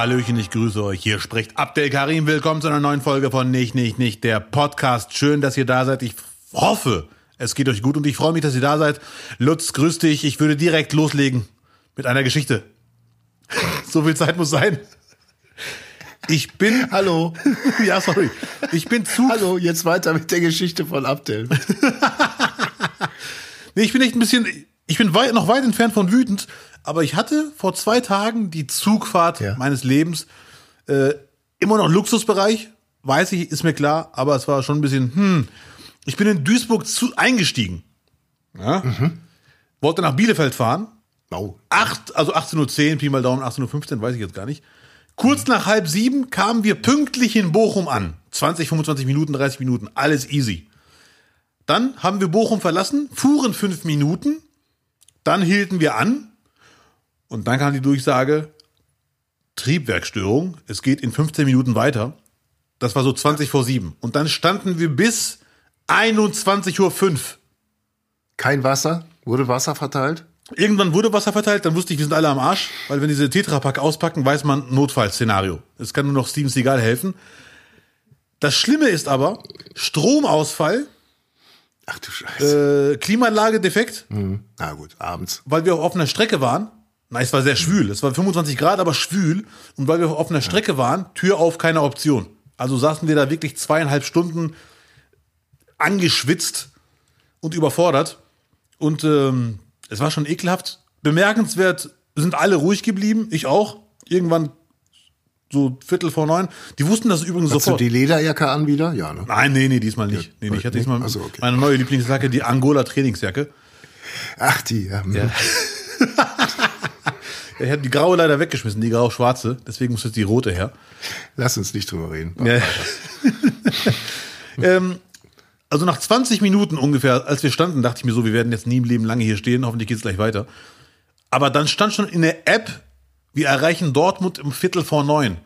Hallöchen, ich grüße euch. Hier spricht Abdel Karim. Willkommen zu einer neuen Folge von Nicht, Nicht, Nicht, der Podcast. Schön, dass ihr da seid. Ich hoffe, es geht euch gut und ich freue mich, dass ihr da seid. Lutz, grüß dich. Ich würde direkt loslegen mit einer Geschichte. so viel Zeit muss sein. Ich bin. Hallo. ja, sorry. Ich bin zu. Hallo, jetzt weiter mit der Geschichte von Abdel. nee, ich bin echt ein bisschen. Ich bin weit, noch weit entfernt von wütend, aber ich hatte vor zwei Tagen die Zugfahrt ja. meines Lebens. Äh, immer noch Luxusbereich, weiß ich, ist mir klar, aber es war schon ein bisschen, hm. Ich bin in Duisburg zu, eingestiegen. Ja? Mhm. Wollte nach Bielefeld fahren. Oh. Acht, also 18.10 Uhr, Pi mal Daumen, 18.15 Uhr, weiß ich jetzt gar nicht. Kurz nach halb sieben kamen wir pünktlich in Bochum an. 20, 25 Minuten, 30 Minuten, alles easy. Dann haben wir Bochum verlassen, fuhren fünf Minuten, dann hielten wir an und dann kam die Durchsage, Triebwerkstörung, es geht in 15 Minuten weiter. Das war so 20 vor 7. Und dann standen wir bis 21.05 Uhr. Kein Wasser? Wurde Wasser verteilt? Irgendwann wurde Wasser verteilt, dann wusste ich, wir sind alle am Arsch, weil wenn diese Tetrapack auspacken, weiß man Notfallszenario. Es kann nur noch Steven Seagal helfen. Das Schlimme ist aber, Stromausfall, Ach du Scheiße. Äh, Klimaanlage defekt. Mhm. Na gut, abends. Weil wir auf offener Strecke waren. Na, es war sehr schwül. Es war 25 Grad, aber schwül. Und weil wir auf offener Strecke waren, Tür auf, keine Option. Also saßen wir da wirklich zweieinhalb Stunden angeschwitzt und überfordert. Und ähm, es war schon ekelhaft. Bemerkenswert sind alle ruhig geblieben. Ich auch. Irgendwann so Viertel vor neun. Die wussten das übrigens Hast sofort. du die Lederjacke an wieder? Ja, ne? Nein, nee, nee, diesmal nicht. Nee, nee, ich hatte diesmal Also, okay. meine neue Lieblingsjacke, die Angola Trainingsjacke. Ach, die, ja. Ja. ich habe die graue leider weggeschmissen, die grau-schwarze. Deswegen muss jetzt die rote her. Lass uns nicht drüber reden. Ja. ähm, also nach 20 Minuten ungefähr, als wir standen, dachte ich mir so, wir werden jetzt nie im Leben lange hier stehen. Hoffentlich geht's gleich weiter. Aber dann stand schon in der App, wir erreichen Dortmund im Viertel vor neun.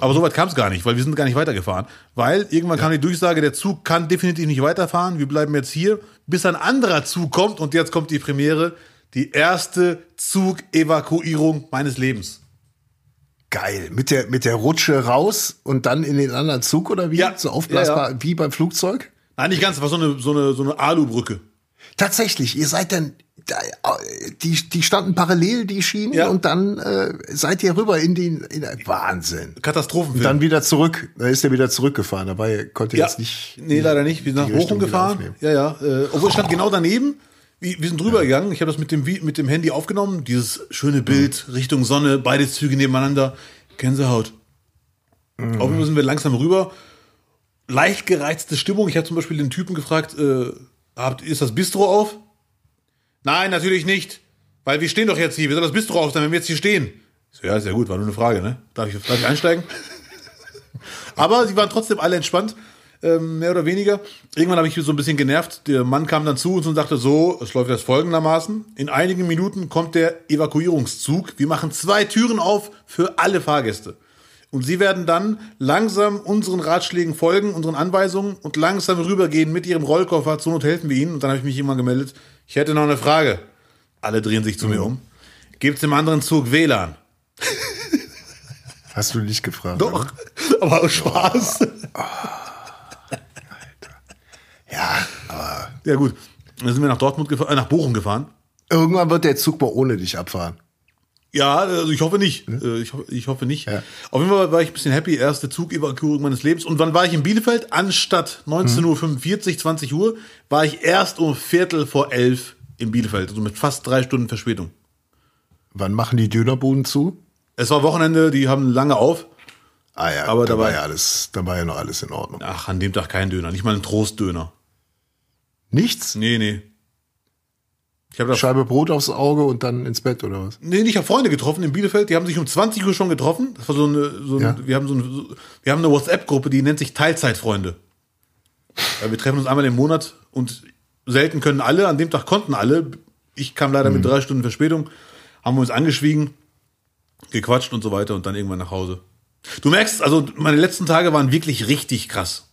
Aber soweit kam es gar nicht, weil wir sind gar nicht weitergefahren. Weil irgendwann ja. kam die Durchsage, der Zug kann definitiv nicht weiterfahren. Wir bleiben jetzt hier, bis ein anderer Zug kommt. Und jetzt kommt die Premiere. Die erste Zugevakuierung meines Lebens. Geil. Mit der, mit der Rutsche raus und dann in den anderen Zug oder wie? Ja. So aufblasbar Ja, ja. wie beim Flugzeug? Nein, nicht ganz, es war so eine, so eine, so eine Alubrücke. Tatsächlich, ihr seid dann, da, die, die standen parallel, die Schienen, Ja. und dann äh, seid ihr rüber in den, in, Wahnsinn. Katastrophenfilm. Und dann wieder zurück. Da ist er wieder zurückgefahren. Dabei konnte er ja. jetzt nicht. Nee, leider nicht. Wir sind nach Bochum gefahren. Ja, ja. Äh, obwohl ich stand genau daneben. Wir, wir sind drüber gegangen. Ich habe das mit dem, mit dem Handy aufgenommen. Dieses schöne Bild Richtung Sonne, beide Züge nebeneinander. Gänsehaut. Mhm. Auf einmal sind wir langsam rüber. Leicht gereizte Stimmung. Ich habe zum Beispiel den Typen gefragt, äh, habt, ist das Bistro auf? Nein, natürlich nicht. Weil wir stehen doch jetzt hier. Wie soll das Bistro auf sein, wenn wir jetzt hier stehen? So, ja, ist ja gut, war nur eine Frage, ne? Darf ich, darf ich einsteigen? Aber sie waren trotzdem alle entspannt, ähm, mehr oder weniger. Irgendwann habe ich so ein bisschen genervt. Der Mann kam dann zu uns und sagte so, es läuft jetzt folgendermaßen. In einigen Minuten kommt der Evakuierungszug. Wir machen zwei Türen auf für alle Fahrgäste. Und sie werden dann langsam unseren Ratschlägen folgen, unseren Anweisungen und langsam rübergehen mit ihrem Rollkoffer. Zur Not helfen wir ihnen. Und dann habe ich mich irgendwann gemeldet. Ich hätte noch eine Frage. Alle drehen sich zu mir um. Gibt's im anderen Zug WLAN? Hast du nicht gefragt? Doch, aber aus Spaß. Ja, aber Ja gut, dann sind wir nach Dortmund gefahren, äh, nach Bochum gefahren. irgendwann wird der Zug mal ohne dich abfahren. Ja, also ich hoffe nicht. Äh, Ich, ho ich hoffe nicht. Ja. Auf jeden Fall war ich ein bisschen happy. Erste Zugevakuierung meines Lebens. Und wann war ich in Bielefeld? Anstatt 19.45 Uhr, 20 Uhr, war ich erst um Viertel vor elf in Bielefeld. Also mit fast drei Stunden Verspätung. Wann machen die Dönerbuden zu? Es war Wochenende, die haben lange auf. Ah ja, Aber da war ja alles, da war ja noch alles in Ordnung. Ach, an dem Tag kein Döner. Nicht mal ein Trostdöner. Nichts? Nee, nee. Ich habe da Scheibe Brot aufs Auge und dann ins Bett oder was? Nee, ich habe Freunde getroffen in Bielefeld, die haben sich um 20 Uhr schon getroffen. Das war so eine, so eine Ja. wir haben so eine, wir haben eine WhatsApp-Gruppe, die nennt sich Teilzeitfreunde. Wir treffen uns einmal im Monat und selten können alle, an dem Tag konnten alle. Ich kam leider mit drei Stunden Verspätung, haben wir uns angeschwiegen, gequatscht und so weiter und dann irgendwann nach Hause. Du merkst, also meine letzten Tage waren wirklich richtig krass.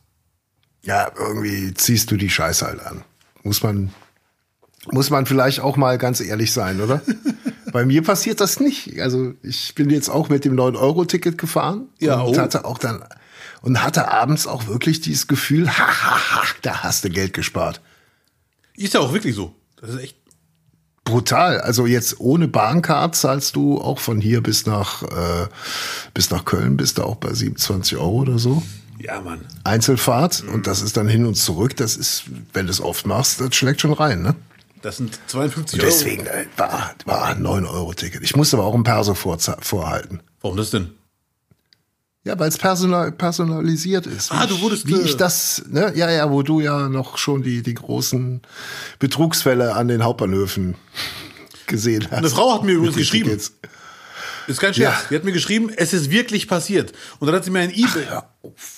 Ja, irgendwie ziehst du die Scheiße halt an. Muss man, muss man vielleicht auch mal ganz ehrlich sein, oder? Bei mir passiert das nicht. Also ich bin jetzt auch mit dem 9-Euro-Ticket gefahren Ja, und oh. hatte auch dann und hatte abends auch wirklich dieses Gefühl, ha, ha, ha, da hast du Geld gespart. Ist ja auch wirklich so. Das ist echt. Brutal. Also jetzt ohne Bahncard zahlst du auch von hier bis nach äh, bis nach Köln bist du auch bei 27 Euro oder so. Ja, Mann. Einzelfahrt und das ist dann hin und zurück. Das ist, wenn du es oft machst, das schlägt schon rein, ne? Das sind 52 Und Euro. deswegen äh, war, war ein 9-Euro-Ticket. Ich musste aber auch ein Perso vorza- vorhalten. Warum das denn? Ja, weil es personal, personalisiert ist. Ah, du wurdest, Wie ich das, ne? Ja, ja, wo du ja noch schon die, die großen Betrugsfälle an den Hauptbahnhöfen gesehen hast. Eine Frau hat mir übrigens geschrieben. Tickets. Ist kein Scherz. Ja. Die hat mir geschrieben, es ist wirklich passiert. Und dann hat sie mir ein eBay. Ja.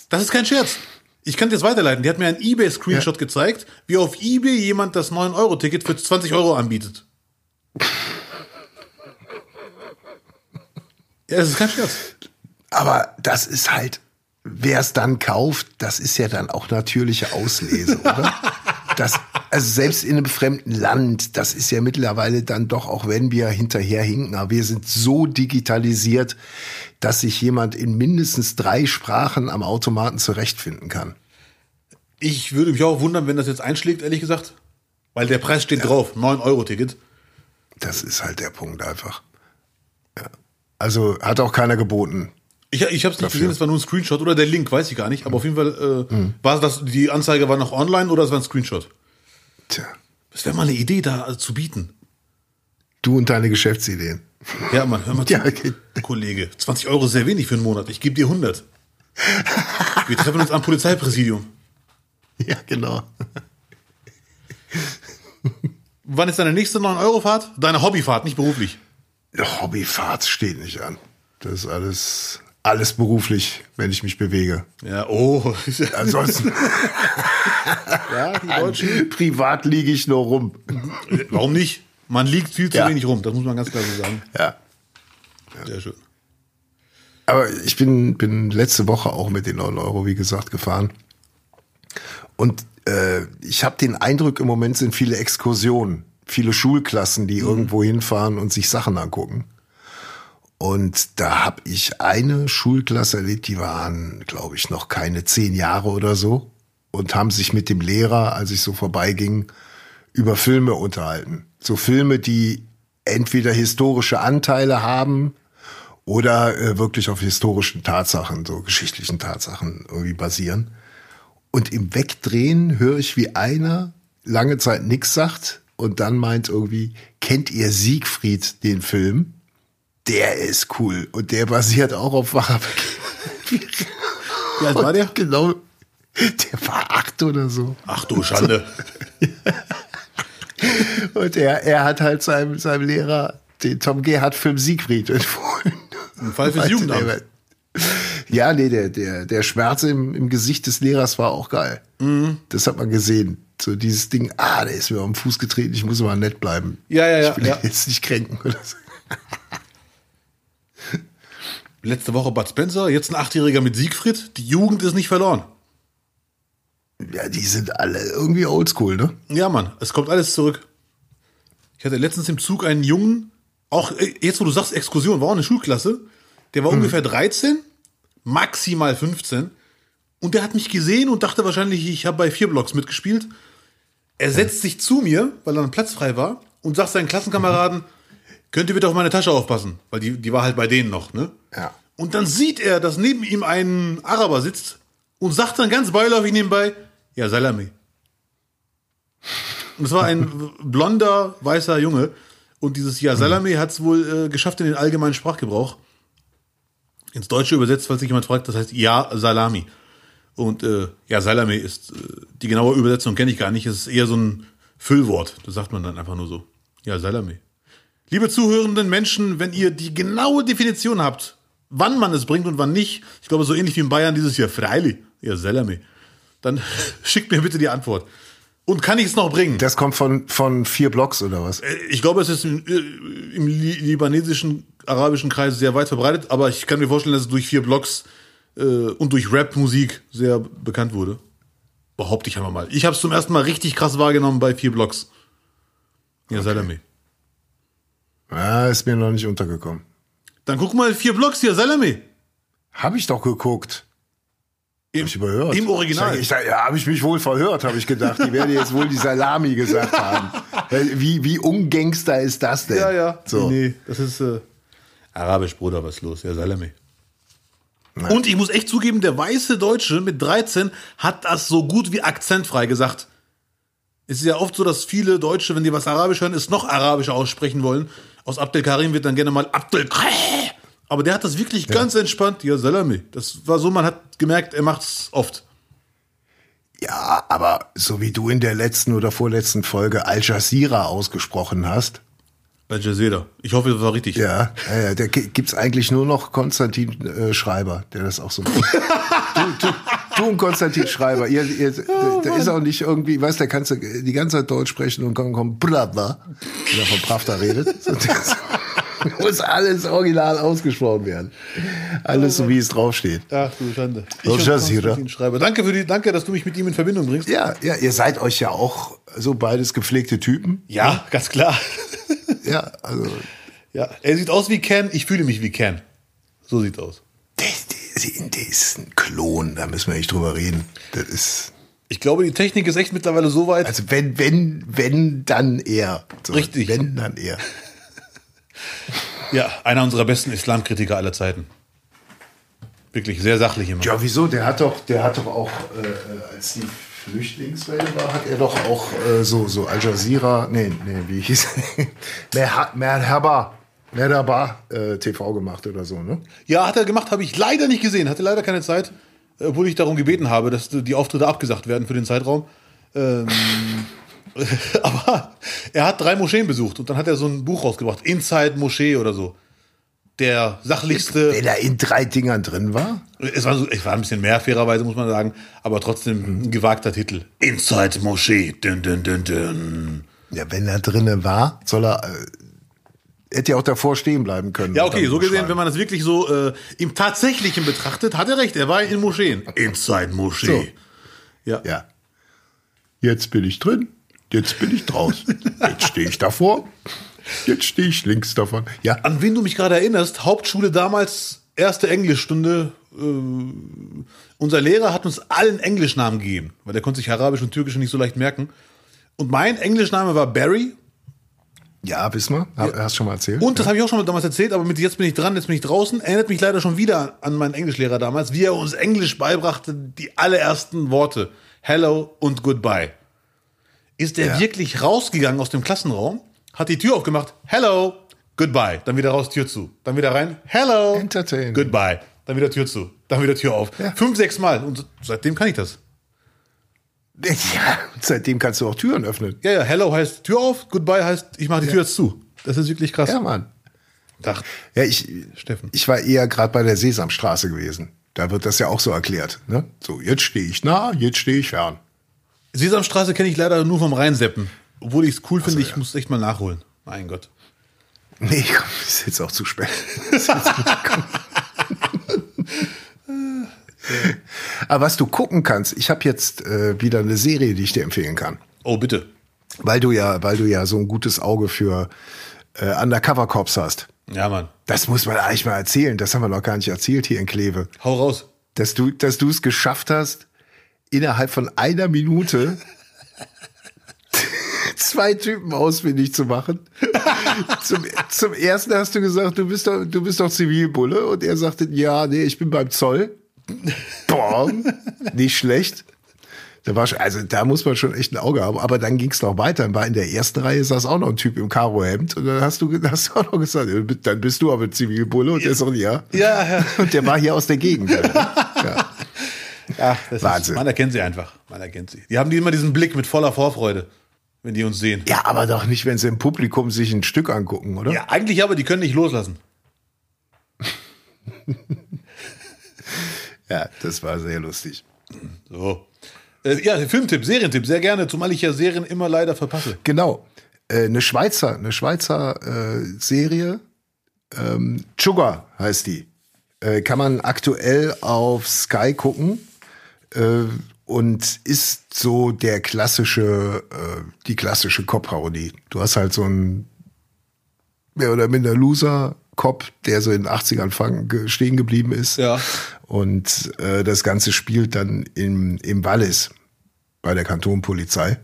Das ist kein Scherz. Ich kann dir das weiterleiten. Die hat mir einen eBay-Screenshot gezeigt, wie auf eBay jemand das 9-Euro-Ticket für 20 Euro anbietet. Ja, das ist kein Scherz. Aber das ist halt, wer es dann kauft, das ist ja dann auch natürliche Auslese, oder? Das, also selbst in einem fremden Land, das ist ja mittlerweile dann doch, auch wenn wir hinterher hinken, aber wir sind so digitalisiert, dass sich jemand in mindestens drei Sprachen am Automaten zurechtfinden kann. Ich würde mich auch wundern, wenn das jetzt einschlägt, ehrlich gesagt. Weil der Preis steht drauf. 9-Euro-Ticket. Das ist halt der Punkt einfach. Ja. Also hat auch keiner geboten. Ich, ich habe es nicht gesehen, es war nur ein Screenshot oder der Link, weiß ich gar nicht. Aber auf jeden Fall äh, war das, die Anzeige war noch online oder es war ein Screenshot. Tja, Das wäre mal eine Idee, da äh, zu bieten. du und deine Geschäftsideen. Ja, Mann, hör mal zu, Ja, okay. Kollege. 20 Euro ist sehr wenig für einen Monat. Ich gebe dir 100. Wir treffen uns am Polizeipräsidium. Ja, genau. Wann ist deine nächste 9-Euro-Fahrt? Deine Hobbyfahrt, nicht beruflich. Hobbyfahrt steht nicht an. Das ist alles, alles beruflich, wenn ich mich bewege. Ja, oh. Ansonsten ja, die Deutschen. privat liege ich nur rum. Warum nicht? Man liegt viel zu Ja. wenig rum, das muss man ganz klar so sagen. Ja. Sehr schön. Aber ich bin, bin letzte Woche auch mit den 9 Euro, wie gesagt, gefahren. Und äh, ich habe den Eindruck, im Moment sind viele Exkursionen, viele Schulklassen, die irgendwo hinfahren und sich Sachen angucken. Und da habe ich eine Schulklasse erlebt, die waren, glaube ich, noch keine zehn Jahre oder so und haben sich mit dem Lehrer, als ich so vorbeiging, über Filme unterhalten. So Filme, die entweder historische Anteile haben oder äh, wirklich auf historischen Tatsachen, so geschichtlichen Tatsachen irgendwie basieren. Und im Wegdrehen höre ich, wie einer lange Zeit nichts sagt und dann meint irgendwie, kennt ihr Siegfried, den Film? Der ist cool und der basiert auch auf wahrer Wie alt war der? Genau, der war acht oder so. Ach du Schande. Und er, er hat halt seinem, seinem Lehrer den Tom Gerhardt-Film Siegfried empfohlen. Ein Fall fürs Jugendamt. Ja, nee, der, der, der Schmerz im, im Gesicht des Lehrers war auch geil. Mhm. Das hat man gesehen. So dieses Ding, ah, der ist mir auf den Fuß getreten, ich muss mal nett bleiben. Ja, ja, ja, Ich will ja. jetzt nicht kränken oder so. Letzte Woche Bud Spencer, jetzt ein Achtjähriger mit Siegfried. Die Jugend ist nicht verloren. Ja, die sind alle irgendwie oldschool, ne? Ja, Mann, es kommt alles zurück. Ich hatte letztens im Zug einen Jungen, auch äh, jetzt, wo du sagst, Exkursion, war auch eine Schulklasse. Der war ungefähr 13, maximal 15. Und der hat mich gesehen und dachte wahrscheinlich, ich habe bei vier Blocks mitgespielt. Er setzt sich zu mir, weil dann Platz frei war, und sagt seinen Klassenkameraden, könnt ihr bitte auf meine Tasche aufpassen? Weil die, die war halt bei denen noch, ne? Ja. Und dann sieht er, dass neben ihm ein Araber sitzt und sagt dann ganz beiläufig nebenbei, ja, Salami. Und es war ein blonder, weißer Junge. Und dieses Ja, Salami hat es wohl äh, geschafft in den allgemeinen Sprachgebrauch. Ins Deutsche übersetzt, falls sich jemand fragt, das heißt Ja, Salami. Und äh, ja, Salami ist, äh, die genaue Übersetzung kenne ich gar nicht. Es ist eher so ein Füllwort. Das sagt man dann einfach nur so. Ja, Salami. Liebe zuhörenden Menschen, wenn ihr die genaue Definition habt, wann man es bringt und wann nicht, ich glaube, so ähnlich wie in Bayern dieses Jahr, Freili, ja, Salami, dann schickt mir bitte die Antwort. Und kann ich es noch bringen? Das kommt von, von vier Blocks oder was? Äh, Ich glaube, es ist im, äh, im li libanesischen, arabischen Kreis sehr weit verbreitet, aber ich kann mir vorstellen, dass es durch vier Blocks äh, und durch Rap-Musik sehr bekannt wurde. Behaupte ich einmal mal. Ich habe es zum ersten Mal richtig krass wahrgenommen bei vier Blocks. Ja, Salami. Ah, ist mir noch nicht untergekommen. Dann guck mal vier Blocks hier, Salami. Habe ich doch geguckt. Im, Hab ich überhört. Im Original. Ich, sag, ja, habe ich mich wohl verhört, habe ich gedacht. Die werden jetzt wohl die Salami gesagt haben. Wie, wie ungangster ist das denn? ja, ja. So. Nee, das ist äh, Arabisch, Bruder, was ist los? Ja, Salami. Und ich muss echt zugeben, der weiße Deutsche mit 13 hat das so gut wie akzentfrei gesagt. Es ist ja oft so, dass viele Deutsche, wenn die was Arabisch hören, es noch arabischer aussprechen wollen. Aus Abdel Karim wird dann gerne mal Abdel Karim. Aber der hat das wirklich ganz entspannt. Ja, Salami. Das war so, man hat gemerkt, er macht's oft. Ja, aber so wie du in der letzten oder vorletzten Folge Al Jazeera ausgesprochen hast, Bei Jazeera. Ich hoffe, das war richtig. ja, ja, ja, da gi- gibt's eigentlich nur noch Konstantin äh, Schreiber, der das auch so macht. du, du, du und Konstantin Schreiber, ihr, ihr, Oh, der, der ist auch nicht irgendwie, weißt du, der kannst du die ganze Zeit Deutsch sprechen und kommt, kommt Brother, wenn er von Pravda redet. So, muss alles original ausgesprochen werden. Alles so, wie es draufsteht. Ach du Schande. Al und Jazeera. Konstantin Schreiber. Danke für die, danke, dass du mich mit ihm in Verbindung bringst. Ja, ja, ihr seid euch ja auch so beides gepflegte Typen. Ja, ganz klar. Ja, also Ja, er sieht aus wie Ken, ich fühle mich wie Ken. So sieht's aus. der, der, der ist ein Klon, da müssen wir nicht drüber reden. Das ist Ich glaube, die Technik ist echt mittlerweile so weit. Also wenn, wenn, wenn, dann er. So, Richtig. Wenn, dann er. ja, einer unserer besten Islamkritiker aller Zeiten. Wirklich sehr sachlich immer. Ja, wieso? Der hat doch, der hat doch auch, äh, äh, als die Flüchtlingswelle war, hat er doch auch äh, so, so Al Jazeera, nee, nee, wie hieß Merha- Merhaba, Merhaba äh, TV gemacht oder so, ne? Ja, hat er gemacht, habe ich leider nicht gesehen. Hatte leider keine Zeit, äh, obwohl ich darum gebeten habe, dass die Auftritte abgesagt werden für den Zeitraum. Ähm, aber er hat drei Moscheen besucht und dann hat er so ein Buch rausgebracht, Inside Moschee oder so. Der sachlichste. Wenn er in drei Dingern drin war? Es war, so, es war ein bisschen mehr, fairerweise muss man sagen, aber trotzdem ein gewagter Titel. Inside Moschee. Dün, dün, dün, dün. Ja, wenn er drinne war, soll er, äh, hätte ja auch davor stehen bleiben können. Ja, okay, so gesehen, wenn man das wirklich so äh, im Tatsächlichen betrachtet, hat er recht, er war in Moscheen. Inside Moschee. So. Ja. Ja. Jetzt bin ich drin, jetzt bin ich draußen. Jetzt stehe ich davor, jetzt stehe ich links davon. Ja, An wen du mich gerade erinnerst, Hauptschule damals, erste Englischstunde. Äh, unser Lehrer hat uns allen Englischnamen gegeben, weil der konnte sich Arabisch und Türkisch nicht so leicht merken. Und mein Englischname war Barry. ja, wissen wir, Ha- hast schon mal erzählt. Und das habe ich auch schon mal damals erzählt, aber mit jetzt bin ich dran, jetzt bin ich draußen. Erinnert mich leider schon wieder an meinen Englischlehrer damals, wie er uns Englisch beibrachte, die allerersten Worte. Hello und Goodbye. Ist er Ja. wirklich rausgegangen aus dem Klassenraum, hat die Tür aufgemacht, Hello, Goodbye, dann wieder raus, Tür zu, dann wieder rein, Hello, Entertaining. Goodbye, dann wieder Tür zu, dann wieder Tür auf. Ja. Fünf, sechs Mal und seitdem kann ich das. ja, seitdem kannst du auch Türen öffnen. Ja, ja, Hello heißt Tür auf, Goodbye heißt, ich mache die Tür jetzt zu. Das ist wirklich krass. Ja, Mann. Ach, Ja, ich, Steffen. ich war eher gerade bei der Sesamstraße gewesen. Da wird das ja auch so erklärt. Ne? So, jetzt stehe ich nah, jetzt stehe ich fern. Sesamstraße kenne ich leider nur vom Reinseppen. Obwohl ich es cool finde, ich ja. muss echt mal nachholen. Mein Gott. Nee, komm, ist jetzt auch zu spät. Aber was du gucken kannst, ich habe jetzt äh, wieder eine Serie, die ich dir empfehlen kann. Oh, bitte. Weil du ja, weil du ja so ein gutes Auge für äh, Undercover Cops hast. Ja, Mann. Das muss man eigentlich mal erzählen. Das haben wir noch gar nicht erzählt hier in Kleve. Hau raus. Dass du, dass du es geschafft hast, innerhalb von einer Minute zwei Typen ausfindig zu machen. zum, zum ersten hast du gesagt, du bist doch, du bist doch Zivilbulle und er sagte, ja, nee, ich bin beim Zoll. Boah, nicht schlecht. Da war schon, also da muss man schon echt ein Auge haben. Aber dann ging es noch weiter. Dann war in der ersten Reihe saß auch noch ein Typ im Karohemd und dann hast du, hast du auch noch gesagt, dann bist du aber Zivilbulle und der sagt ja. Ja, ja. Und der war hier aus der Gegend. ja. Ach, das Wahnsinn. Ist, man erkennt sie einfach. Man erkennt sie. Die haben die immer diesen Blick mit voller Vorfreude, wenn die uns sehen. Ja, aber doch nicht, wenn sie im Publikum sich ein Stück angucken, oder? Ja, eigentlich aber, die können nicht loslassen. Ja, das war sehr lustig. So. Äh, ja, Filmtipp, Serientipp, sehr gerne, zumal ich ja Serien immer leider verpasse. Genau. Äh, eine Schweizer, eine Schweizer äh, Serie, ähm, Sugar heißt die. Äh, kann man aktuell auf Sky gucken äh, und ist so der klassische, äh, die klassische Cop-Parodie. Du hast halt so einen mehr oder minder Loser. Cop, der so in den 80ern fang, ge- stehen geblieben ist. Ja. Und äh, das Ganze spielt dann im, im Wallis bei der Kantonpolizei.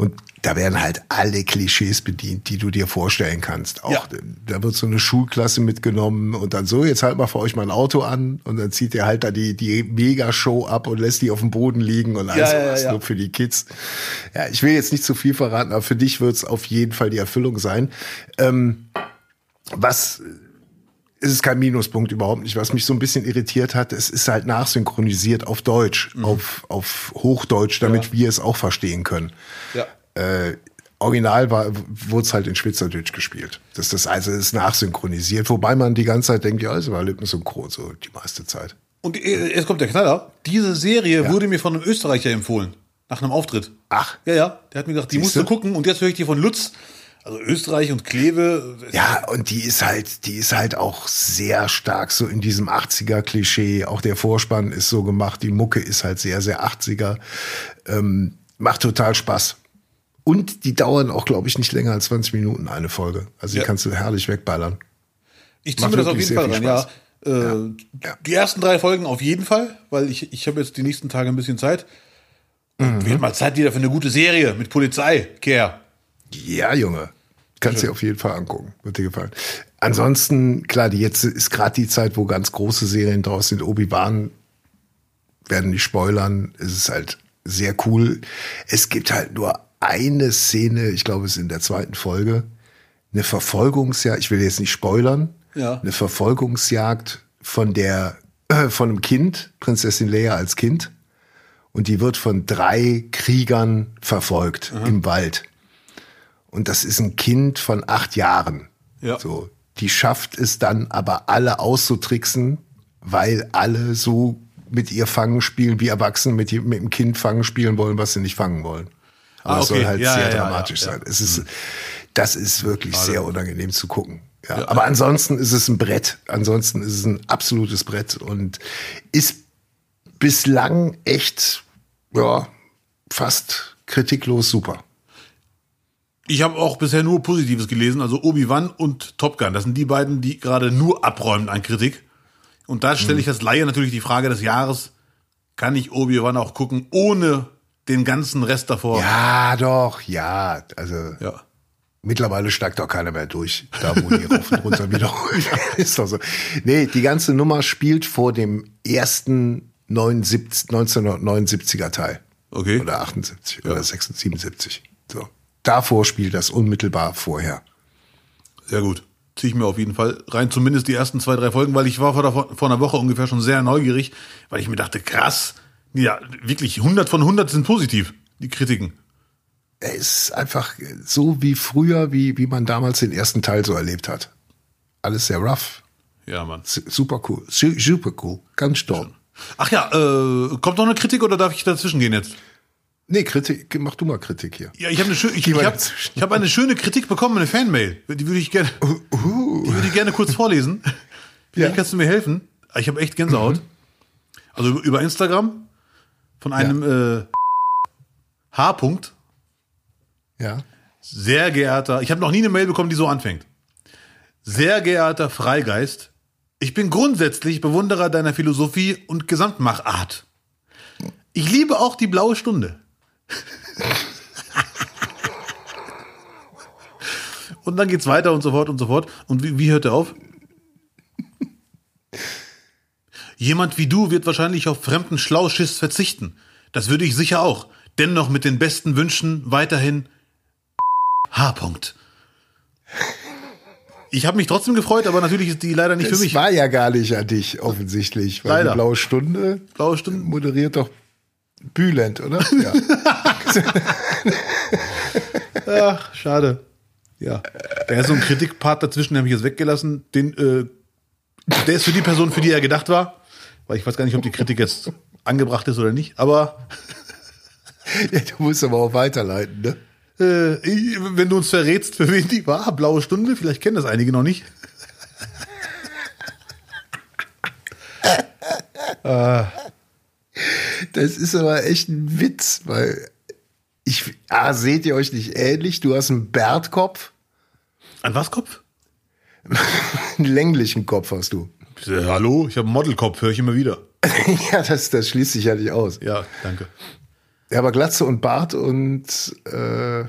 Und da werden halt alle Klischees bedient, die du dir vorstellen kannst. Auch Ja. da wird so eine Schulklasse mitgenommen und dann so, jetzt halt mal für euch mal ein Auto an und dann zieht er halt da die, die Mega-Show ab und lässt die auf dem Boden liegen und alles Ja, ja. nur für die Kids. Ja, ich will jetzt nicht zu viel verraten, aber für dich wird es auf jeden Fall die Erfüllung sein. Ähm, was es ist kein Minuspunkt überhaupt nicht. Was mich so ein bisschen irritiert hat, es ist halt nachsynchronisiert auf Deutsch, auf, auf Hochdeutsch, damit Ja. wir es auch verstehen können. Ja. Äh, original war, wurde es halt in Schweizerdeutsch gespielt. Das ist das, also es ist nachsynchronisiert, wobei man die ganze Zeit denkt, ja, es war lippensynchron, so die meiste Zeit. Und äh, jetzt kommt der Knaller. Diese Serie wurde mir von einem Österreicher empfohlen. Nach einem Auftritt. Ach. Ja, ja. Der hat mir gesagt, die musst Siehste? du gucken. Und jetzt höre ich die von Lutz. Also Österreich und Kleve. Ja, und die ist halt, die ist halt auch sehr stark so in diesem 80er-Klischee. Auch der Vorspann ist so gemacht, die Mucke ist halt sehr, sehr 80er. Ähm, macht total Spaß. Und die dauern auch, glaube ich, nicht länger als 20 Minuten eine Folge. Also die Ja. kannst du herrlich wegballern. Ich ziehe mir das auf jeden Fall rein, ja. Äh, Ja. Die ersten drei Folgen auf jeden Fall, weil ich, ich habe jetzt die nächsten Tage ein bisschen Zeit. Mhm. Wird mal Zeit wieder für eine gute Serie mit Polizei, Care. Ja, Junge. Kannst dir auf jeden Fall angucken. Wird dir gefallen. Ansonsten, klar, die jetzt ist gerade die Zeit, wo ganz große Serien draus sind. Obi-Wan werden nicht spoilern. Es ist halt sehr cool. Es gibt halt nur eine Szene, ich glaube, es ist in der zweiten Folge, eine Verfolgungsjagd. Ich will jetzt nicht spoilern. Ja. Eine Verfolgungsjagd von der, äh, von einem Kind, Prinzessin Leia als Kind. Und die wird von drei Kriegern verfolgt im Wald. Und das ist ein Kind von acht Jahren. Ja. So, die schafft es dann aber alle auszutricksen, weil alle so mit ihr fangen spielen, wie Erwachsene mit, mit dem Kind fangen spielen wollen, was sie nicht fangen wollen. Aber Ah, es soll okay. halt Ja, sehr ja, dramatisch ja, sein. Es ist, das ist wirklich sehr unangenehm zu gucken. Ja, aber ansonsten ist es ein Brett. Ansonsten ist es ein absolutes Brett und ist bislang echt, ja, fast kritiklos super. Ich habe auch bisher nur Positives gelesen, also Obi-Wan und Top Gun. Das sind die beiden, die gerade nur abräumen an Kritik. Und da Mhm. stelle ich als Laie natürlich die Frage des Jahres, kann ich Obi-Wan auch gucken, ohne den ganzen Rest davor? Ja, doch, ja. Also ja. mittlerweile steigt doch keiner mehr durch, da wo die rauf und runter wiederholen. ist doch so. Nee, die ganze Nummer spielt vor dem ersten 79, 1979er Teil. Okay. Oder 78 oder 76, 77. So. Davor spielt das unmittelbar vorher. Sehr gut. Ziehe ich mir auf jeden Fall rein, zumindest die ersten zwei, drei Folgen, weil ich war vor, der, vor einer Woche ungefähr schon sehr neugierig, weil ich mir dachte, krass, ja, wirklich 100 von 100 sind positiv, die Kritiken. Er ist einfach so wie früher, wie, wie man damals den ersten Teil so erlebt hat. Alles sehr rough. Ja, Mann. Super cool. Su- Super cool. Ganz stark. Ach ja, äh, kommt noch eine Kritik oder darf ich dazwischen gehen jetzt? Nee, Kritik, mach du mal Kritik hier. Ja, ich habe eine, schö ich, ich hab, ich hab eine schöne Kritik bekommen, eine Fanmail. Die würde ich gerne, die würde ich gerne kurz vorlesen. Vielleicht Ja. kannst du mir helfen. Ich habe echt Gänsehaut. Also über- Instagram von einem äh, H. -Punkt. Ja. Sehr geehrter, ich habe noch nie eine Mail bekommen, die so anfängt. Sehr geehrter Freigeist, ich bin grundsätzlich Bewunderer deiner Philosophie und Gesamtmachart. Ich liebe auch die blaue Stunde. und dann geht's weiter und so fort und so fort. Und wie, wie hört er auf? Jemand wie du wird wahrscheinlich auf fremden Schlauschiss verzichten. Das würde ich sicher auch. Dennoch mit den besten Wünschen weiterhin H. -Punkt. Ich habe mich trotzdem gefreut, aber natürlich ist die leider nicht für Das mich. war ja gar nicht an dich, offensichtlich. Weil Leider. die blaue Stunde Blaue Stunde. moderiert doch Bülent, oder? Ja. Ach, schade. Ja. Da ist so ein Kritikpart dazwischen, den habe ich jetzt weggelassen. Den, äh, der ist für die Person, für die er gedacht war. Weil ich weiß gar nicht, ob die Kritik jetzt angebracht ist oder nicht. Aber ja, du musst aber auch weiterleiten, ne? äh, wenn du uns verrätst, für wen die war, blaue Stunde, vielleicht kennen das einige noch nicht. Das ist aber echt ein Witz, weil ich, ah, seht ihr euch nicht ähnlich? Du hast einen Bärtkopf. An was Kopf? Einen länglichen Kopf hast du. Hallo, ich habe einen Modelkopf, höre ich immer wieder. ja, das, das schließt sich ja nicht aus. Ja, danke. Ja, aber Glatze und Bart und äh,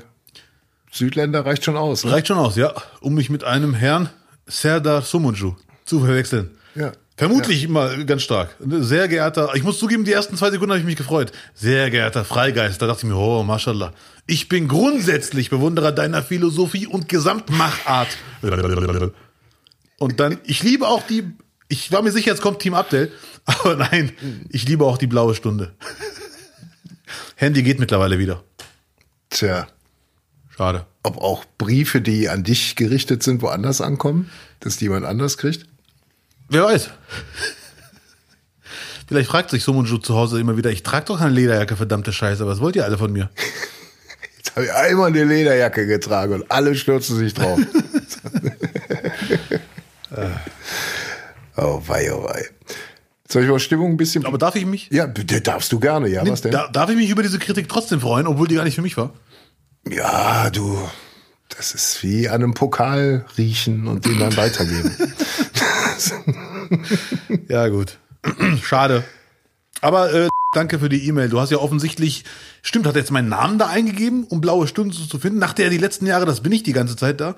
Südländer reicht schon aus. Ne? Reicht schon aus, ja, um mich mit einem Herrn Serdar Sumunju zu verwechseln. Ja. Vermutlich immer ganz stark. Sehr geehrter, ich muss zugeben, die ersten zwei Sekunden habe ich mich gefreut. Sehr geehrter Freigeist, da dachte ich mir, oh, mashallah. Ich bin grundsätzlich Bewunderer deiner Philosophie und Gesamtmachart. Und dann, ich liebe auch die, ich war mir sicher, jetzt kommt Team Abdel, aber nein, ich liebe auch die blaue Stunde. Handy geht mittlerweile wieder. Tja, Schade. ob auch Briefe, die an dich gerichtet sind, woanders ankommen, dass die jemand anders kriegt? Wer weiß. Vielleicht fragt sich Sumunju zu Hause immer wieder, ich trage doch keine Lederjacke, verdammte Scheiße, was wollt ihr alle von mir? Jetzt habe ich einmal eine Lederjacke getragen und alle stürzen sich drauf. oh wei, oh wei. Soll ich mal Stimmung ein bisschen... Aber darf ich mich, ja, darfst du gerne, ja, was denn? da, darf ich mich über diese Kritik trotzdem freuen, obwohl die gar nicht für mich war? Ja, du, das ist wie an einem Pokal riechen und den dann weitergeben. Ja, gut. Schade. Aber äh, danke für die E-Mail. Du hast ja offensichtlich, stimmt, hat jetzt meinen Namen da eingegeben, um blaue Stunden zu finden? Dachte er die letzten Jahre, das bin ich die ganze Zeit da?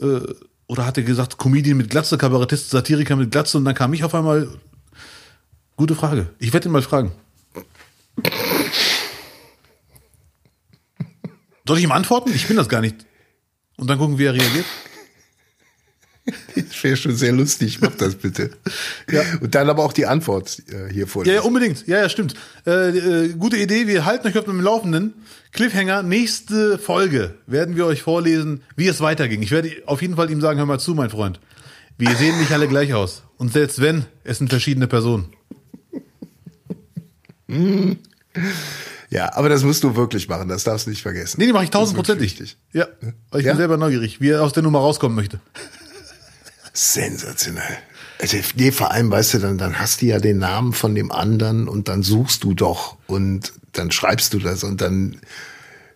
Äh, oder hat er gesagt, Comedian mit Glatze, Kabarettist, Satiriker mit Glatze und dann kam ich auf einmal. Gute Frage. Ich werde ihn mal fragen. Soll ich ihm antworten? Ich bin das gar nicht. Und dann gucken, wie er reagiert. Das wäre schon sehr lustig, mach das bitte. Ja. Und dann aber auch die Antwort äh, hier Ja, vorlesen. ja, unbedingt. Ja, ja, stimmt. Äh, äh, gute Idee. Wir halten euch auf dem Laufenden. Cliffhanger, nächste Folge werden wir euch vorlesen, wie es weiterging. Ich werde auf jeden Fall ihm sagen, hör mal zu, mein Freund. Wir sehen nicht alle gleich aus. Und selbst wenn, es sind verschiedene Personen. Ja, aber das musst du wirklich machen, das darfst du nicht vergessen. Nee, die mache ich tausendprozentig. Ja, weil ich Ja? bin selber neugierig, wie er aus der Nummer rauskommen möchte. Sensationell. Also, nee, vor allem, weißt du, dann, dann hast du ja den Namen von dem anderen und dann suchst du doch und dann schreibst du das und dann,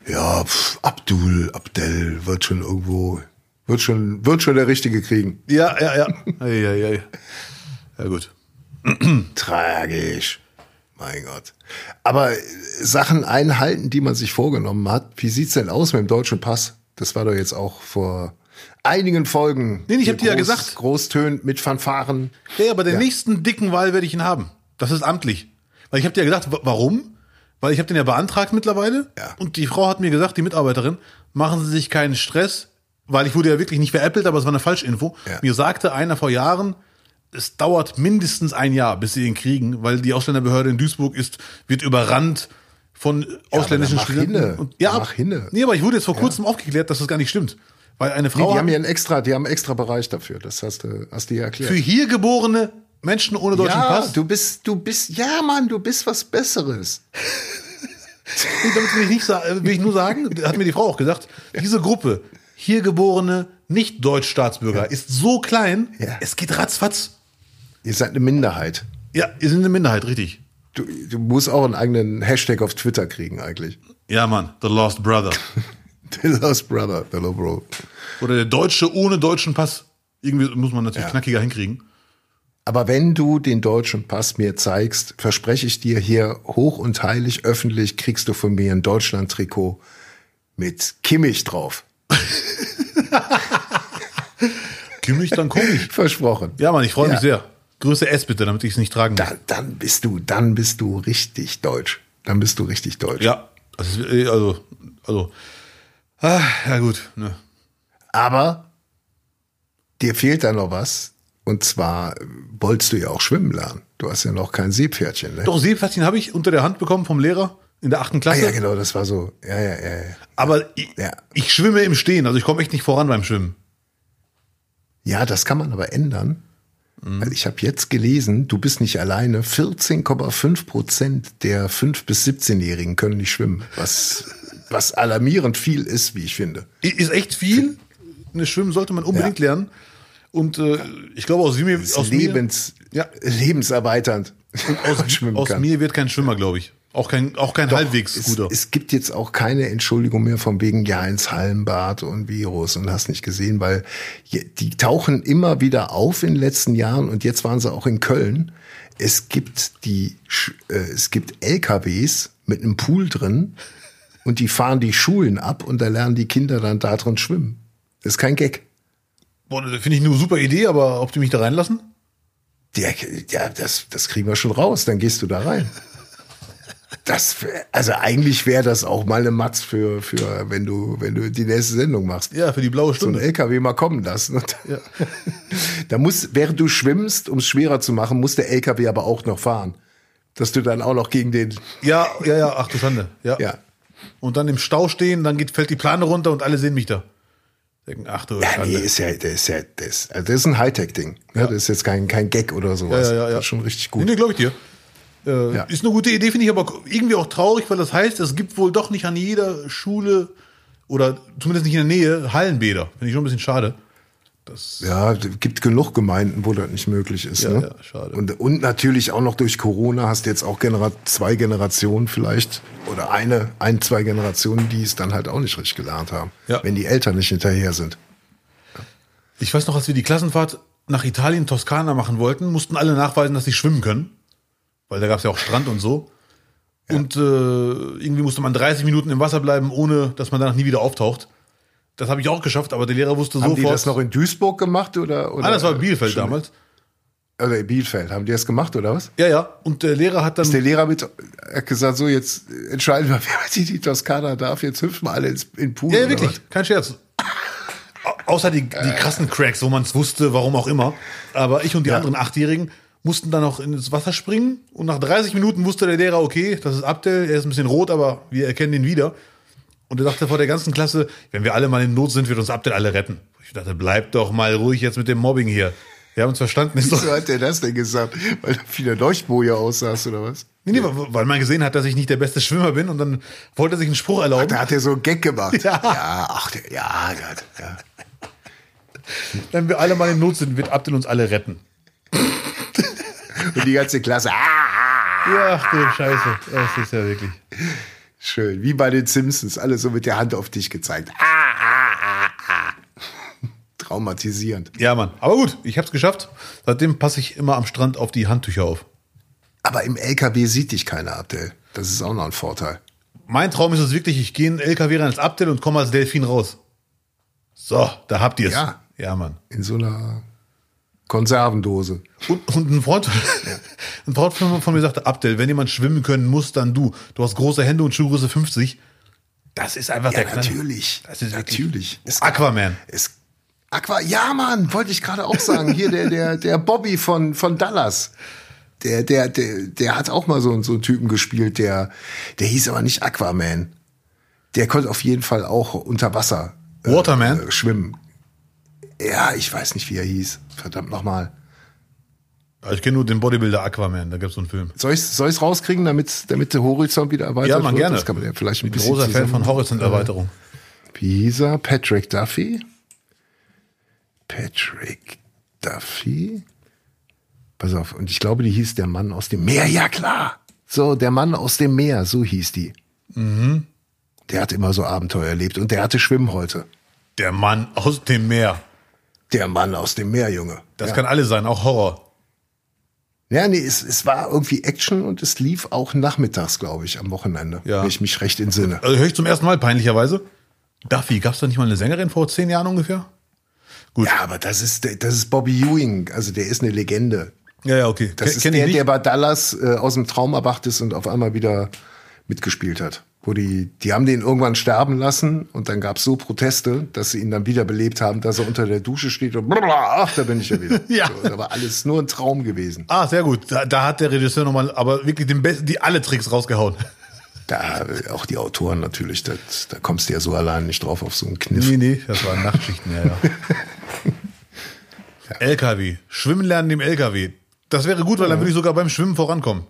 ja, pf, Abdul, Abdel wird schon irgendwo, wird schon, wird schon der Richtige kriegen. Ja, ja, ja. Ei, ei, ei. Ja, gut. Tragisch. Mein Gott. Aber äh, Sachen einhalten, die man sich vorgenommen hat. Wie sieht's denn aus mit dem deutschen Pass? Das war doch jetzt auch vor einigen Folgen. Nee, ich hier hab dir ja gesagt. Großtönt mit Fanfaren. Ja, bei der Ja. nächsten dicken Wahl werde ich ihn haben. Das ist amtlich. Weil ich habe dir ja gesagt, wa- warum? Weil ich habe den ja beantragt mittlerweile. Ja. Und die Frau hat mir gesagt, die Mitarbeiterin, machen Sie sich keinen Stress, weil ich wurde ja wirklich nicht veräppelt, aber es war eine Falschinfo. Ja. Mir sagte einer vor Jahren, es dauert mindestens ein Jahr, bis sie ihn kriegen, weil die Ausländerbehörde in Duisburg ist, wird überrannt von ausländischen mach Studenten. hinne. Und, ja, Mach hinne. Nee, aber ich wurde jetzt vor kurzem aufgeklärt, dass das gar nicht stimmt. Weil eine Nee, Frau die haben ja einen extra, die haben einen extra Bereich dafür. Das hast du, hast du ja erklärt. für hier geborene Menschen ohne deutschen ja, Pass. du bist, du bist, ja, Mann, du bist was Besseres. Nee, damit will ich, nicht, sa- will ich nur sagen, hat mir die Frau auch gesagt, diese Gruppe, hier geborene Nicht-Deutsch-Staatsbürger, ist so klein, Ja. es geht ratzfatz. Ihr seid eine Minderheit. Ja, ihr sind eine Minderheit, richtig. Du, du musst auch einen eigenen Hashtag auf Twitter kriegen, eigentlich. Ja, Mann, The Lost Brother. The Lost Brother, Hello Bro. Oder der Deutsche ohne deutschen Pass. Irgendwie muss man natürlich Ja. knackiger hinkriegen. Aber wenn du den deutschen Pass mir zeigst, verspreche ich dir hier hoch und heilig öffentlich, kriegst du von mir ein Deutschland-Trikot mit Kimmich drauf. Kimmich, dann komm ich. Versprochen. Ja, Mann, ich freue mich Ja. sehr. Größe S bitte, damit ich es nicht tragen muss. Dann, dann bist du, dann bist du richtig deutsch. Dann bist du richtig deutsch. Ja, äh, also, also, ah, ja gut, ne. Aber dir fehlt da noch was. Und zwar äh, wolltest du ja auch schwimmen lernen. Du hast ja noch kein Seepferdchen, ne? Doch, Seepferdchen habe ich unter der Hand bekommen vom Lehrer in der achten Ah, Klasse. ja, genau, das war so. Ja, ja, ja. ja. Aber ich, Ja. ich schwimme im Stehen, also ich komme echt nicht voran beim Schwimmen. Ja, das kann man aber ändern. Weil ich habe jetzt gelesen, du bist nicht alleine. 14,5 Prozent der 5- bis 17-Jährigen können nicht schwimmen. Was, was alarmierend viel ist, wie ich finde. Ist echt viel. Ne, Schwimmen sollte man unbedingt Ja. lernen. Und äh, ich glaube, aus mir, aus lebens, Ja. lebenserweiternd. mir, aus, aus mir wird kein Schwimmer, glaube ich. Auch kein, auch kein halbwegs es, guter. es gibt jetzt auch keine Entschuldigung mehr von wegen, ja, ins Hallenbad und Virus und hast nicht gesehen, weil die tauchen immer wieder auf in den letzten Jahren und jetzt waren sie auch in Köln. Es gibt die, äh, es gibt LKWs mit einem Pool drin und die fahren die Schulen ab und da lernen die Kinder dann da drin schwimmen. Das ist kein Gag. Boah, das finde ich eine super Idee, aber ob die mich da reinlassen? Der, ja, das, das kriegen wir schon raus, dann gehst du da rein. Das, also eigentlich wäre das auch mal eine Matz für, für, wenn du, wenn du die nächste Sendung machst. Ja, für die blaue So ein Stunde. LKW mal kommen lassen. Und da muss, während du schwimmst, um es schwerer zu machen, muss der LKW aber auch noch fahren. Dass du dann auch noch gegen den, Ja, ja, ja, ach du Schande. Ja. ja. Und dann im Stau stehen, dann geht, fällt die Plane runter und alle sehen mich da. Denken, ach du Ja, Schande. nee, ist ja, das ist ja, das, also das ist ein Hightech-Ding. Ja. Das ist jetzt kein, kein Gag oder sowas. Ja, ja, ja, ja. Das ist schon richtig Nee, gut. nee, glaube ich dir. Äh, Ja. Ist eine gute Idee, finde ich aber irgendwie auch traurig, weil das heißt, es gibt wohl doch nicht an jeder Schule oder zumindest nicht in der Nähe Hallenbäder. Finde ich schon ein bisschen schade. Das, Ja, es gibt genug Gemeinden, wo das nicht möglich ist. Ja, ne? ja, schade. Und, und natürlich auch noch durch Corona hast du jetzt auch Genera zwei Generationen vielleicht oder eine, ein, zwei Generationen, die es dann halt auch nicht richtig gelernt haben, Ja. wenn die Eltern nicht hinterher sind. ich weiß noch, als wir die Klassenfahrt nach Italien, Toskana machen wollten, mussten alle nachweisen, dass sie schwimmen können. Weil da gab es ja auch Strand und so. Und äh, irgendwie musste man 30 Minuten im Wasser bleiben, ohne dass man danach nie wieder auftaucht. Das habe ich auch geschafft, aber der Lehrer wusste Haben die sofort. das noch in Duisburg gemacht oder? oder ah, das war Bielefeld schon- damals. Oder in Bielefeld. Haben die das gemacht oder was? Ja, ja. Und der Lehrer hat dann. Der Lehrer mit, hat gesagt, so jetzt entscheiden wir, wer die, die Toskana darf, jetzt hüpfen wir alle ins, in den Pool. Ja, ja, wirklich, kein Scherz. Au- Außer die, die krassen Cracks, wo man es wusste, warum auch immer. Aber ich und die Ja. anderen Achtjährigen mussten dann noch ins Wasser springen. Und nach 30 Minuten wusste der Lehrer, okay, das ist Abdel, er ist ein bisschen rot, aber wir erkennen ihn wieder. Und er dachte vor der ganzen Klasse, wenn wir alle mal in Not sind, wird uns Abdel alle retten. Ich dachte, bleib doch mal ruhig jetzt mit dem Mobbing hier. Wir haben uns verstanden. Ist doch, Wieso hat der das denn gesagt? Weil du wieder Leuchtboje aussahst oder was? nee, nee, weil man gesehen hat, dass ich nicht der beste Schwimmer bin und dann wollte er sich einen Spruch erlauben. Da hat er so einen Gag gemacht. Ja. ja ach, der, ja, Gott, ja. Wenn wir alle mal in Not sind, wird Abdel uns alle retten. Und die ganze Klasse, ah, Ja, ach du Scheiße. Das ist ja wirklich. schön. Wie bei den Simpsons, alle so mit der Hand auf dich gezeigt. Ah, ah, ah, ah. Traumatisierend. Ja, Mann. Aber gut, ich hab's geschafft. Seitdem passe ich immer am Strand auf die Handtücher auf. Aber im LKW sieht dich keiner, Abdel. Das ist auch noch ein Vorteil. Mein Traum ist es wirklich, ich gehe in den LKW rein als Abdel und komme als Delfin raus. So, da habt ihr es. Ja. Ja, Mann. In so einer Konservendose. Und, und ein Freund, ein Freund von, mir sagte, Abdel, wenn jemand schwimmen können muss, dann du. Du hast große Hände und Schuhgröße 50. Das ist einfach Ja, der natürlich. Das ist natürlich. Es, Aquaman. es, Aqua, ja, Mann, wollte ich gerade auch sagen. Hier der, der, der Bobby von, von Dallas. Der, der, der, der hat auch mal so, so einen Typen gespielt, der, der hieß aber nicht Aquaman. Der konnte auf jeden Fall auch unter Wasser äh, Waterman? äh, schwimmen. Ja, ich weiß nicht, wie er hieß. Verdammt nochmal. Ich kenne nur den Bodybuilder Aquaman, da gibt's so einen Film. Soll ich soll ich's rauskriegen, damit, damit der Horizont wieder erweitert Ja, man wird? gerne. Das kann man ja vielleicht ein Ich bin großer Fan von Horizonterweiterung. Er? Patrick Duffy? Patrick Duffy? Pass auf, und ich glaube, die hieß der Mann aus dem Meer. Ja, klar. So, der Mann aus dem Meer, so hieß die. Mhm. Der hat immer so Abenteuer erlebt und der hatte Schwimmhäute. Der Mann aus dem Meer. Der Mann aus dem Meer, Junge. Das ja. kann alles sein, auch Horror. Ja, nee, es, es war irgendwie Action und es lief auch nachmittags, glaube ich, am Wochenende. Ja. Wenn ich mich recht entsinne. Also höre ich zum ersten Mal, peinlicherweise. Duffy, gab's da nicht mal eine Sängerin vor zehn Jahren ungefähr? Gut. Ja, aber das ist, das ist Bobby Ewing. Also der ist eine Legende. Ja, ja, okay. Das Ken- ist der, der bei Dallas äh, aus dem Traum erwacht ist und auf einmal wieder mitgespielt hat. Wo die, die haben den irgendwann sterben lassen und dann gab es so Proteste, dass sie ihn dann wieder belebt haben, dass er unter der Dusche steht und blablabla, ach, da bin ich ja wieder. Ja. So, da war alles nur ein Traum gewesen. Ah, sehr gut. Da, da hat der Regisseur nochmal, aber wirklich den besten, die alle Tricks rausgehauen. Da äh, auch die Autoren natürlich, das, da kommst du ja so allein nicht drauf auf so einen Kniff. Nee, nee, das waren Nachtschichten, ja, ja. LKW. Schwimmen lernen im LKW. Das wäre gut, weil dann würde ich sogar beim Schwimmen vorankommen.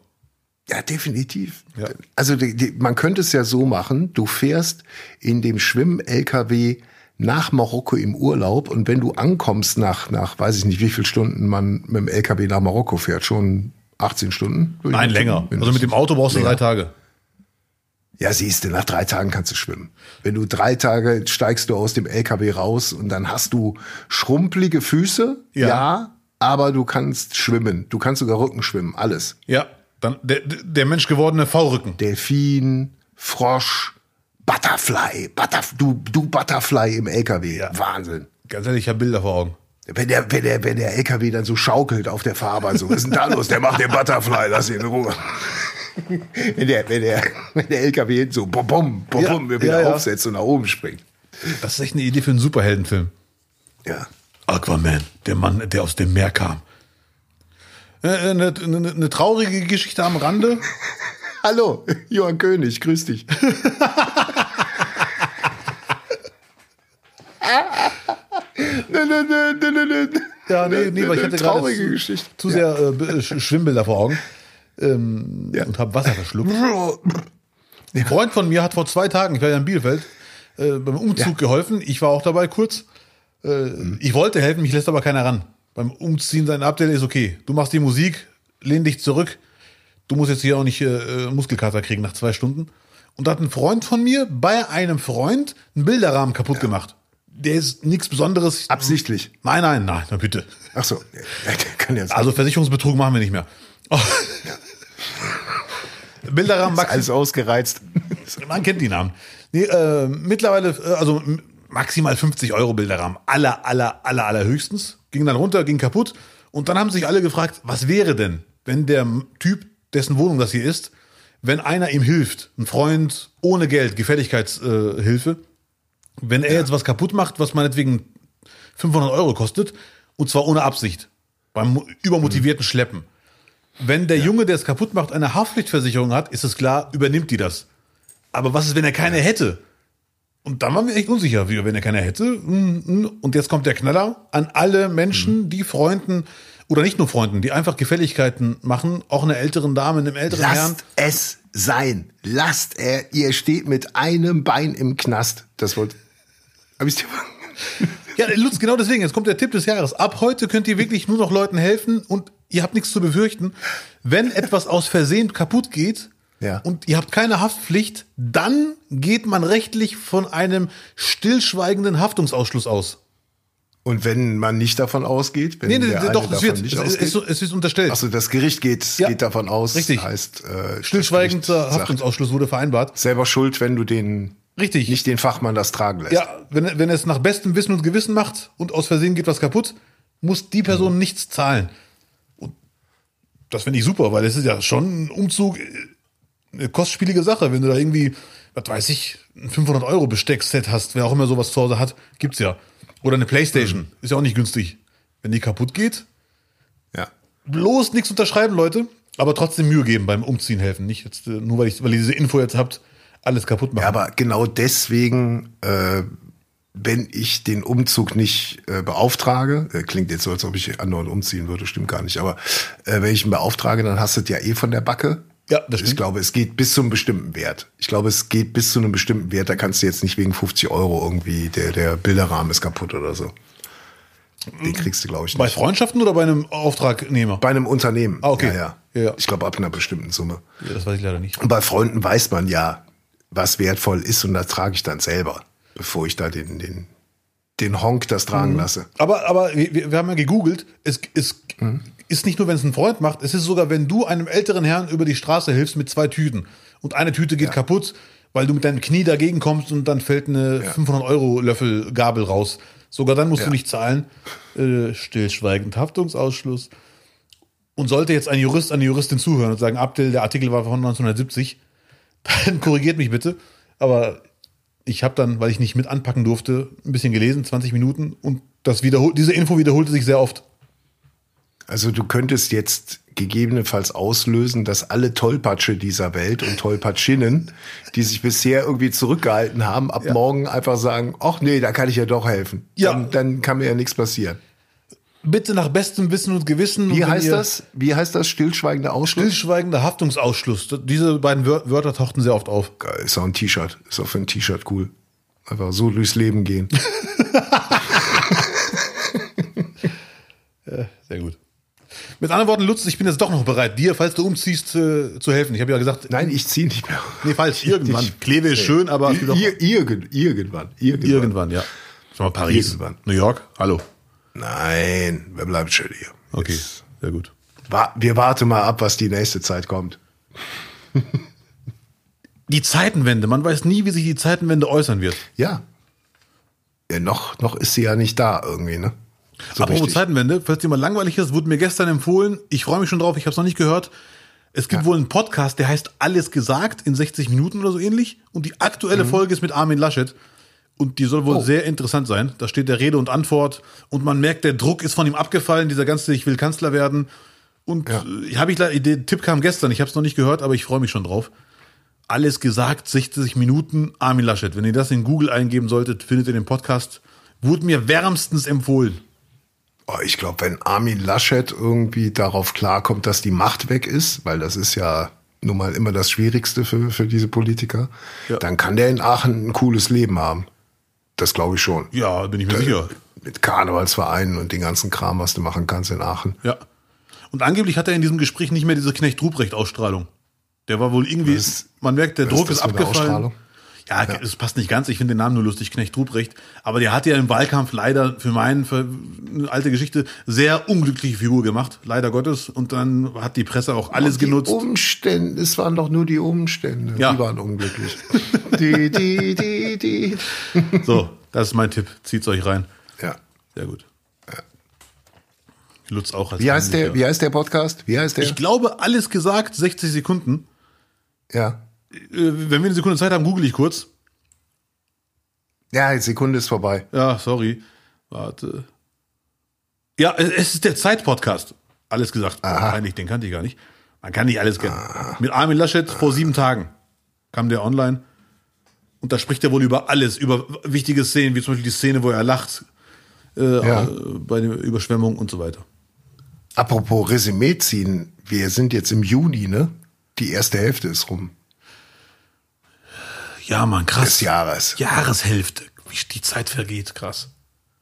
Ja, definitiv. Ja. Also die, die, man könnte es ja so machen, du fährst in dem Schwimm-LKW nach Marokko im Urlaub und wenn du ankommst nach, nach weiß ich nicht, wie viele Stunden man mit dem LKW nach Marokko fährt, schon 18 Stunden? Nein, länger. tippen, Also mit dem Auto brauchst du Länger. drei Tage. Ja, siehst du, nach drei Tagen kannst du schwimmen. Wenn du drei Tage steigst du aus dem LKW raus und dann hast du schrumpelige Füße, Ja. ja, aber du kannst schwimmen. Du kannst sogar Rücken schwimmen, alles. Ja, dann der, der Mensch gewordene V-Rücken. Delfin, Frosch, Butterfly, Butterf du, du Butterfly im LKW. Ja. Wahnsinn. Ganz ehrlich, ich habe Bilder vor Augen. Wenn der, wenn, der, wenn der LKW dann so schaukelt auf der Fahrbahn, so, was ist denn da los? Der macht den Butterfly, lass ihn in Ruhe. Wenn der, wenn der, wenn der LKW hinten so bum, bum, bum, Ja, bum, wieder ja. aufsetzt und nach oben springt. Das ist echt eine Idee für einen Superheldenfilm. Ja. Aquaman, der Mann, der aus dem Meer kam. Äh, Eine, eine, eine traurige Geschichte am Rande. Hallo, Johann König, grüß dich. Nö, nö. Ja, nee, nee, weil ich hatte gerade zu, zu sehr äh, Sch- Schwimmbilder vor Augen ähm, Ja. und habe Wasser verschluckt. Ein Freund von mir hat vor zwei Tagen, ich war ja in Bielefeld, äh, beim Umzug geholfen. Ich war auch dabei kurz. Äh, Ich wollte helfen, mich lässt aber keiner ran. Beim Umziehen sein Update ist okay. Du machst die Musik, lehn dich zurück. Du musst jetzt hier auch nicht äh, äh, Muskelkater kriegen nach zwei Stunden. Und da hat ein Freund von mir bei einem Freund einen Bilderrahmen kaputt gemacht. Der ist nichts Besonderes. Absichtlich. Nein, nein, nein, na bitte. Ach so, ja, kann ja sein. Also Versicherungsbetrug machen wir nicht mehr. Bilderrahmen Max, alles ausgereizt. man kennt die Namen. Nee, äh, mittlerweile, äh, also maximal 50 Euro Bilderrahmen. Aller, aller, aller, aller höchstens. Ging dann runter, ging kaputt. Und dann haben sich alle gefragt, was wäre denn, wenn der Typ, dessen Wohnung das hier ist, wenn einer ihm hilft, ein Freund ohne Geld, Gefälligkeitshilfe, Hilfe, wenn er jetzt was kaputt macht, was meinetwegen 500 Euro kostet, und zwar ohne Absicht, beim mo- übermotivierten Schleppen. Wenn der Junge, der es kaputt macht, eine Haftpflichtversicherung hat, ist es klar, übernimmt die das. Aber was ist, wenn er keine hätte? Und dann waren wir echt unsicher, wie wenn er keine hätte. mm, mm. Und jetzt kommt der Knaller an alle Menschen, die Freunden oder nicht nur Freunden, die einfach Gefälligkeiten machen, auch einer älteren Dame, einem älteren Herrn. Lasst es sein. Lasst er, ihr steht mit einem Bein im Knast. Das wollte. Hab ich's dir Ja, Lutz, genau deswegen, jetzt kommt der Tipp des Jahres. Ab heute könnt ihr wirklich nur noch Leuten helfen und ihr habt nichts zu befürchten. Wenn etwas aus Versehen kaputt geht Ja. und ihr habt keine Haftpflicht, dann geht man rechtlich von einem stillschweigenden Haftungsausschluss aus. Und wenn man nicht davon ausgeht, wenn Nee, nee, der doch, es wird, nicht es, ausgeht. es, es ist unterstellt. Achso, das Gericht geht, Ja. geht davon aus. Richtig. Heißt, äh, Stillschweigender Haftungsausschluss wurde vereinbart. Selber schuld, wenn du den Richtig. nicht den Fachmann das tragen lässt. Ja, wenn, wenn er es nach bestem Wissen und Gewissen macht und aus Versehen geht was kaputt, muss die Person nichts zahlen. Und das finde ich super, weil es ist ja schon ein Umzug, eine kostspielige Sache. Wenn du da irgendwie, was weiß ich, ein 500 Euro Besteckset hast, wer auch immer sowas zu Hause hat, gibt's ja. Oder eine Playstation, ist ja auch nicht günstig. Wenn die kaputt geht, ja. bloß nichts unterschreiben, Leute, aber trotzdem Mühe geben beim Umziehen helfen. Nicht jetzt, äh, nur weil, ich, weil ihr diese Info jetzt habt, alles kaputt machen. Ja, aber genau deswegen, äh, wenn ich den Umzug nicht äh, beauftrage, äh, klingt jetzt so, als ob ich anderen umziehen würde, stimmt gar nicht, aber äh, wenn ich ihn beauftrage, dann hast du es ja eh von der Backe. Ja, das Ich stimmt. glaube, es geht bis zu einem bestimmten Wert. Ich glaube, es geht bis zu einem bestimmten Wert. Da kannst du jetzt nicht wegen 50 Euro irgendwie, der, der Bilderrahmen ist kaputt oder so. Den kriegst du, glaube ich, Bei nicht. Freundschaften oder bei einem Auftragnehmer? Bei einem Unternehmen. Ah, okay. Ja, ja. Ja. Ich glaube, ab einer bestimmten Summe. Ja, das weiß ich leider nicht. Und bei Freunden weiß man ja, was wertvoll ist und das trage ich dann selber, bevor ich da den, den, den Honk das Mhm. tragen lasse. Aber, aber wir, wir haben ja gegoogelt, es, es ist nicht nur, wenn es ein Freund macht, es ist sogar, wenn du einem älteren Herrn über die Straße hilfst mit zwei Tüten und eine Tüte geht kaputt, weil du mit deinem Knie dagegen kommst und dann fällt eine 500 Euro Löffel Gabel raus. Sogar dann musst du Ja. nicht zahlen. Äh, stillschweigend Haftungsausschluss. Und sollte jetzt ein Jurist, eine Juristin zuhören und sagen, Abdel, der Artikel war von 1970, dann korrigiert mich bitte. Aber ich habe dann, weil ich nicht mit anpacken durfte, ein bisschen gelesen, 20 Minuten und das wiederhol diese Info wiederholte sich sehr oft. Also du könntest jetzt gegebenenfalls auslösen, dass alle Tollpatsche dieser Welt und Tollpatschinnen, die sich bisher irgendwie zurückgehalten haben, ab morgen einfach sagen, ach nee, da kann ich ja doch helfen. Ja. Dann, dann kann mir ja nichts passieren. Bitte nach bestem Wissen und Gewissen. und Wie wenn heißt das? Wie heißt das? Stillschweigender Ausschluss? Stillschweigender Haftungsausschluss. Diese beiden Wör Wörter tauchten sehr oft auf. Geil, ist auch ein T-Shirt. Ist auch für ein T-Shirt cool. Einfach so durchs Leben gehen. Sehr gut. Mit anderen Worten, Lutz, ich bin jetzt doch noch bereit, dir, falls du umziehst, äh, zu helfen. Ich habe ja gesagt, Nein, ich ziehe nicht mehr. nee, falsch, irgendwann. Ich- Kleve ist schön, aber Ir irgend, irgendwann, irgendwann. irgendwann, ja. Schau mal, Paris, Irgendwann. New York, hallo. Nein, wir bleiben schön hier. Okay, Jetzt sehr gut. wa- Wir warten mal ab, was die nächste Zeit kommt. Die Zeitenwende, man weiß nie, wie sich die Zeitenwende äußern wird. Ja. ja noch, noch ist sie ja nicht da irgendwie, ne? So Apropos richtig. Zeitenwende, falls dir mal langweilig ist, wurde mir gestern empfohlen, ich freue mich schon drauf, ich habe es noch nicht gehört. Es gibt wohl einen Podcast, der heißt Alles gesagt in 60 Minuten oder so ähnlich. Und die aktuelle Folge ist mit Armin Laschet. Und die soll wohl Mhm. Oh. sehr interessant sein. Da steht der Rede und Antwort. Und man merkt, der Druck ist von ihm abgefallen, dieser ganze Ich will Kanzler werden. Und Ja. äh, hab ich, der Tipp kam gestern, ich habe es noch nicht gehört, aber ich freue mich schon drauf. Alles gesagt, 60 Minuten, Armin Laschet. Wenn ihr das in Google eingeben solltet, findet ihr den Podcast. Wurde mir wärmstens empfohlen. Oh, ich glaube, wenn Armin Laschet irgendwie darauf klarkommt, dass die Macht weg ist, weil das ist ja nun mal immer das Schwierigste für, für diese Politiker, Ja. dann kann der in Aachen ein cooles Leben haben. Das glaube ich schon. Ja, bin ich mir sicher. Mit Karnevalsvereinen und den ganzen Kram, was du machen kannst in Aachen. Ja. Und angeblich hat er in diesem Gespräch nicht mehr diese Knecht-Ruprecht-Ausstrahlung. Der war wohl irgendwie, Was- man merkt, der Druck ist ist abgefallen. Ja, es passt nicht ganz. Ich finde den Namen nur lustig, Knecht Ruprecht. Aber der hat ja im Wahlkampf leider für meinen, für eine alte Geschichte, sehr unglückliche Figur gemacht. Leider Gottes. Und dann hat die Presse auch alles die genutzt. Umstände, es waren doch nur die Umstände. Ja. Die waren unglücklich. die, die, die, die. So, das ist mein Tipp. Zieht's euch rein. Ja. Sehr gut. Lutz auch als Wie heißt der, wie heißt der Podcast? Wie heißt der? Ich glaube, alles gesagt, 60 Sekunden. ja. Äh, Wenn wir eine Sekunde Zeit haben, google ich kurz. Ja, die Sekunde ist vorbei. Ja, sorry. Warte. Ja, es ist der Zeit-Podcast. Alles gesagt. Eigentlich, den kannte ich gar nicht. Man kann nicht alles kennen. Mit Armin Laschet vor sieben Tagen kam der online. Und da spricht er wohl über alles, über wichtige Szenen, wie zum Beispiel die Szene, wo er lacht äh, Ja. äh, bei der Überschwemmung und so weiter. Apropos Resümee ziehen, wir sind jetzt im Juni, ne? Die erste Hälfte ist rum Ja, Mann, krass. des Jahres. Jahreshälfte. Wie die Zeit vergeht, krass.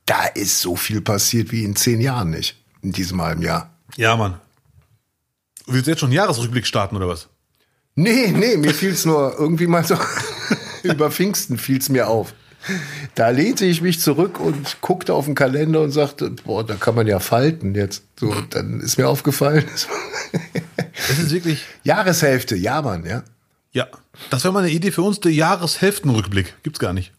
Da ist so viel passiert wie in zehn Jahren nicht. In diesem halben Jahr. Ja, Mann. Willst du jetzt schon einen Jahresrückblick starten oder was? Nee, nee, mir fiel's nur irgendwie mal so. über Pfingsten fiel's mir auf. Da lehnte ich mich zurück und guckte auf den Kalender und sagte, boah, da kann man ja falten jetzt. So, dann ist mir aufgefallen, Es ist wirklich. Jahreshälfte, ja, Mann, ja. Ja, das wäre mal eine Idee für uns, der Jahreshälftenrückblick. Gibt's gar nicht.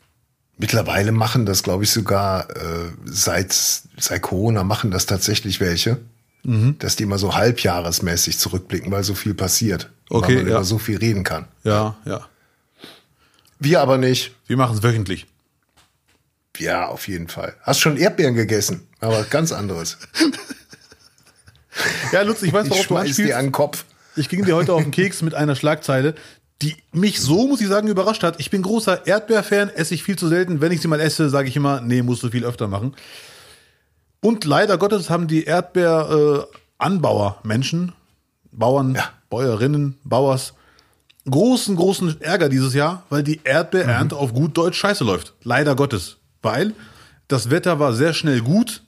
Mittlerweile machen das, glaube ich, sogar äh, seit, seit Corona machen das tatsächlich welche, Mhm. dass die immer so halbjahresmäßig zurückblicken, weil so viel passiert. Okay, weil man ja. über so viel reden kann. Ja, ja. Wir aber nicht. Wir machen es wöchentlich. Ja, auf jeden Fall. Hast schon Erdbeeren gegessen, aber ganz anderes. Ja, Lutz, ich weiß, Ich worauf du anspielst. an den Kopf. Ich ging dir heute auf den Keks mit einer Schlagzeile, die mich so, muss ich sagen, überrascht hat. Ich bin großer Erdbeerfan, esse ich viel zu selten. Wenn ich sie mal esse, sage ich immer, nee, musst du viel öfter machen. Und leider Gottes haben die Erdbeeranbauer, Menschen, Bauern, Ja. Bäuerinnen, Bauers, großen, großen Ärger dieses Jahr, weil die Erdbeerernte auf gut Deutsch scheiße läuft. Leider Gottes. Weil das Wetter war sehr schnell gut,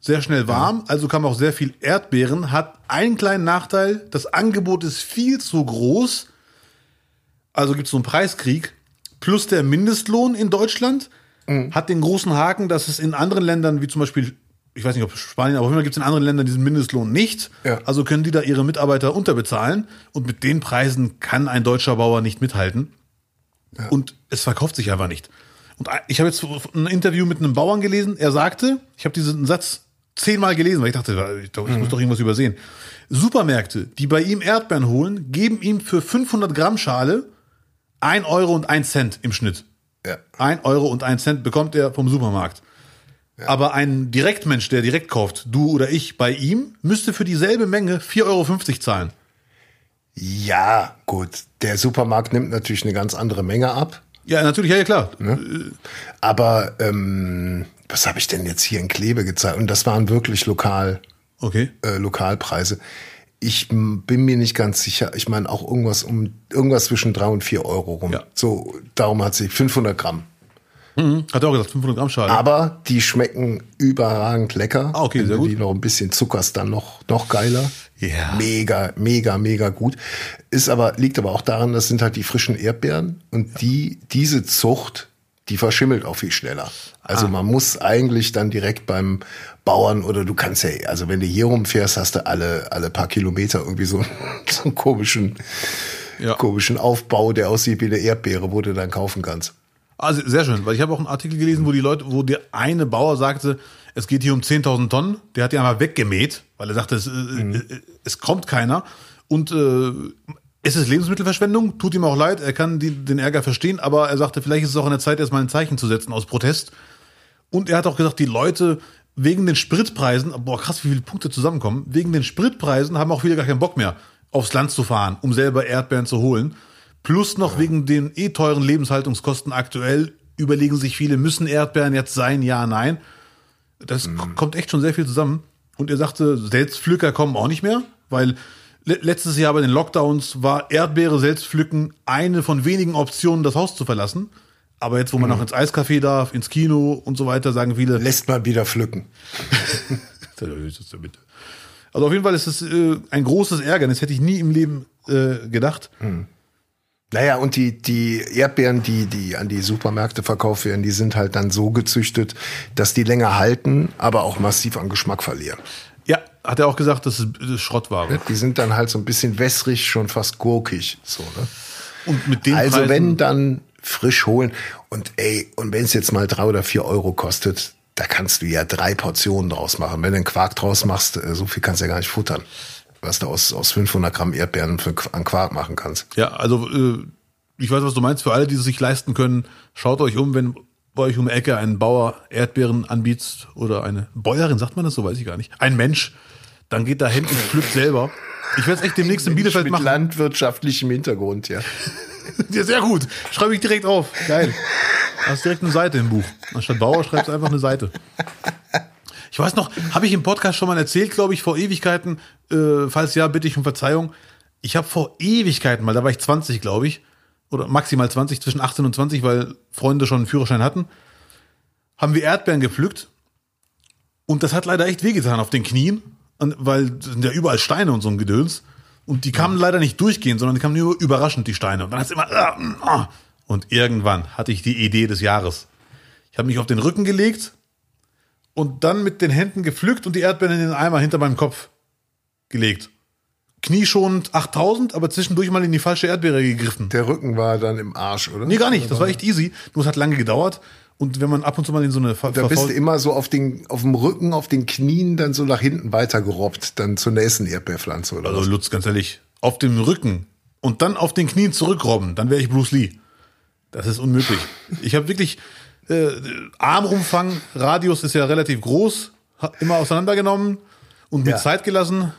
sehr schnell warm, also kam auch sehr viel Erdbeeren, hat einen kleinen Nachteil, das Angebot ist viel zu groß, also gibt es so einen Preiskrieg, plus der Mindestlohn in Deutschland hat den großen Haken, dass es in anderen Ländern, wie zum Beispiel, ich weiß nicht, ob Spanien, aber auf jeden Fall gibt es in anderen Ländern diesen Mindestlohn nicht. Ja. Also können die da ihre Mitarbeiter unterbezahlen und mit den Preisen kann ein deutscher Bauer nicht mithalten. Und es verkauft sich einfach nicht. Und ich habe jetzt ein Interview mit einem Bauern gelesen, er sagte, ich habe diesen Satz zehnmal gelesen, weil ich dachte, ich, ich muss doch irgendwas übersehen. Supermärkte, die bei ihm Erdbeeren holen, geben ihm für 500 Gramm Schale 1 Euro und 1 Cent im Schnitt. Ja. 1 Euro und 1 Cent bekommt er vom Supermarkt. Aber ein Direktmensch, der direkt kauft, du oder ich, bei ihm, müsste für dieselbe Menge 4,50 Euro zahlen. Ja, gut. Der Supermarkt nimmt natürlich eine ganz andere Menge ab. Ja, natürlich, ja, ja klar. Aber ähm, was habe ich denn jetzt hier in Klebe gezeigt? Und das waren wirklich lokal, Okay. äh, Lokalpreise. Ich bin mir nicht ganz sicher. Ich meine auch irgendwas um irgendwas zwischen drei und vier Euro rum. Ja. So darum hat sich 500 Gramm. Hat er auch gesagt, 500 Gramm Schale. Aber die schmecken überragend lecker. Ah, okay, Wenn sehr gut. Die noch ein bisschen zuckerst, dann noch, noch geiler. Ja. Mega, mega, mega gut. Ist aber, liegt aber auch daran, das sind halt die frischen Erdbeeren und die, diese Zucht, die verschimmelt auch viel schneller. Also man muss eigentlich dann direkt beim Bauern oder du kannst ja, also wenn du hier rumfährst, hast du alle, alle paar Kilometer irgendwie so, so einen komischen, Ja. komischen Aufbau, der aussieht wie eine Erdbeere, wo du dann kaufen kannst. Also sehr schön, weil ich habe auch einen Artikel gelesen, wo die Leute, wo der eine Bauer sagte, es geht hier um 10.000 Tonnen. Der hat die einmal weggemäht, weil er sagte, es, äh, äh, es kommt keiner. Und äh, es ist Lebensmittelverschwendung, tut ihm auch leid, er kann die, den Ärger verstehen, aber er sagte, vielleicht ist es auch an der Zeit, erstmal ein Zeichen zu setzen aus Protest. Und er hat auch gesagt, die Leute wegen den Spritpreisen, boah krass, wie viele Punkte zusammenkommen, wegen den Spritpreisen haben auch viele gar keinen Bock mehr, aufs Land zu fahren, um selber Erdbeeren zu holen. Plus noch wegen den eh teuren Lebenshaltungskosten aktuell überlegen sich viele, müssen Erdbeeren jetzt sein, ja, nein. Das k- kommt echt schon sehr viel zusammen. Und er sagte, Selbstpflücker kommen auch nicht mehr, weil le letztes Jahr bei den Lockdowns war Erdbeere selbstpflücken eine von wenigen Optionen, das Haus zu verlassen. Aber jetzt, wo man noch ins Eiscafé darf, ins Kino und so weiter, sagen viele, Lässt man wieder pflücken. also auf jeden Fall ist es äh, ein großes Ärgernis, hätte ich nie im Leben äh, gedacht. Naja, und die, die Erdbeeren, die, die an die Supermärkte verkauft werden, die sind halt dann so gezüchtet, dass die länger halten, aber auch massiv an Geschmack verlieren. Ja, hat er auch gesagt, das ist, das ist Schrottware. Die sind dann halt so ein bisschen wässrig, schon fast gurkig. So, ne? Und mit den Also Preisen, wenn, dann frisch holen. Und ey, und wenn es jetzt mal drei oder vier Euro kostet, da kannst du ja drei Portionen draus machen. Wenn du einen Quark draus machst, äh, so viel kannst du ja gar nicht futtern. Was du aus, aus 500 Gramm Erdbeeren für, an Quark machen kannst. Ja, also äh, ich weiß, was du meinst. Für alle, die es sich leisten können, schaut euch um, wenn bei euch um die Ecke ein Bauer Erdbeeren anbietet oder eine Bäuerin, sagt man das so, weiß ich gar nicht. Ein Mensch, dann geht da hin und pflückt selber. Ich werde es echt demnächst in Bielefeld Mit machen. landwirtschaftlichem Hintergrund, ja. Ja, sehr gut. Schreibe ich direkt auf. Geil. Hast direkt eine Seite im Buch. Anstatt Bauer schreibst du einfach eine Seite. Ich weiß noch, habe ich im Podcast schon mal erzählt, glaube ich, vor Ewigkeiten. Äh, falls ja, bitte ich um Verzeihung. Ich habe vor Ewigkeiten mal, da war ich 20, glaube ich, oder maximal 20, zwischen 18 und 20, weil Freunde schon einen Führerschein hatten, haben wir Erdbeeren gepflückt. Und das hat leider echt wehgetan auf den Knien, weil sind ja überall Steine und so ein Gedöns. Und die kamen leider nicht durchgehend, sondern die kamen nur überraschend, die Steine. Und dann hat's immer. ah, ah. Und irgendwann hatte ich die Idee des Jahres. Ich habe mich auf den Rücken gelegt und dann mit den Händen gepflückt und die Erdbeeren in den Eimer hinter meinem Kopf gelegt. Knieschonend 8000, aber zwischendurch mal in die falsche Erdbeere gegriffen. Der Rücken war dann im Arsch, oder? Nee, gar nicht. Das war echt easy. Nur es hat lange gedauert. Und wenn man ab und zu mal in so eine ver Da bist du immer so auf, den, auf dem Rücken, auf den Knien, dann so nach hinten weitergerobbt, dann zur nächsten Erdbeerpflanze oder Also was? Lutz, ganz ehrlich, auf dem Rücken und dann auf den Knien zurückrobben, dann wäre ich Bruce Lee. Das ist unmöglich. Ich habe wirklich äh, Armumfang, Radius ist ja relativ groß, immer auseinandergenommen und mit Ja. Zeit gelassen.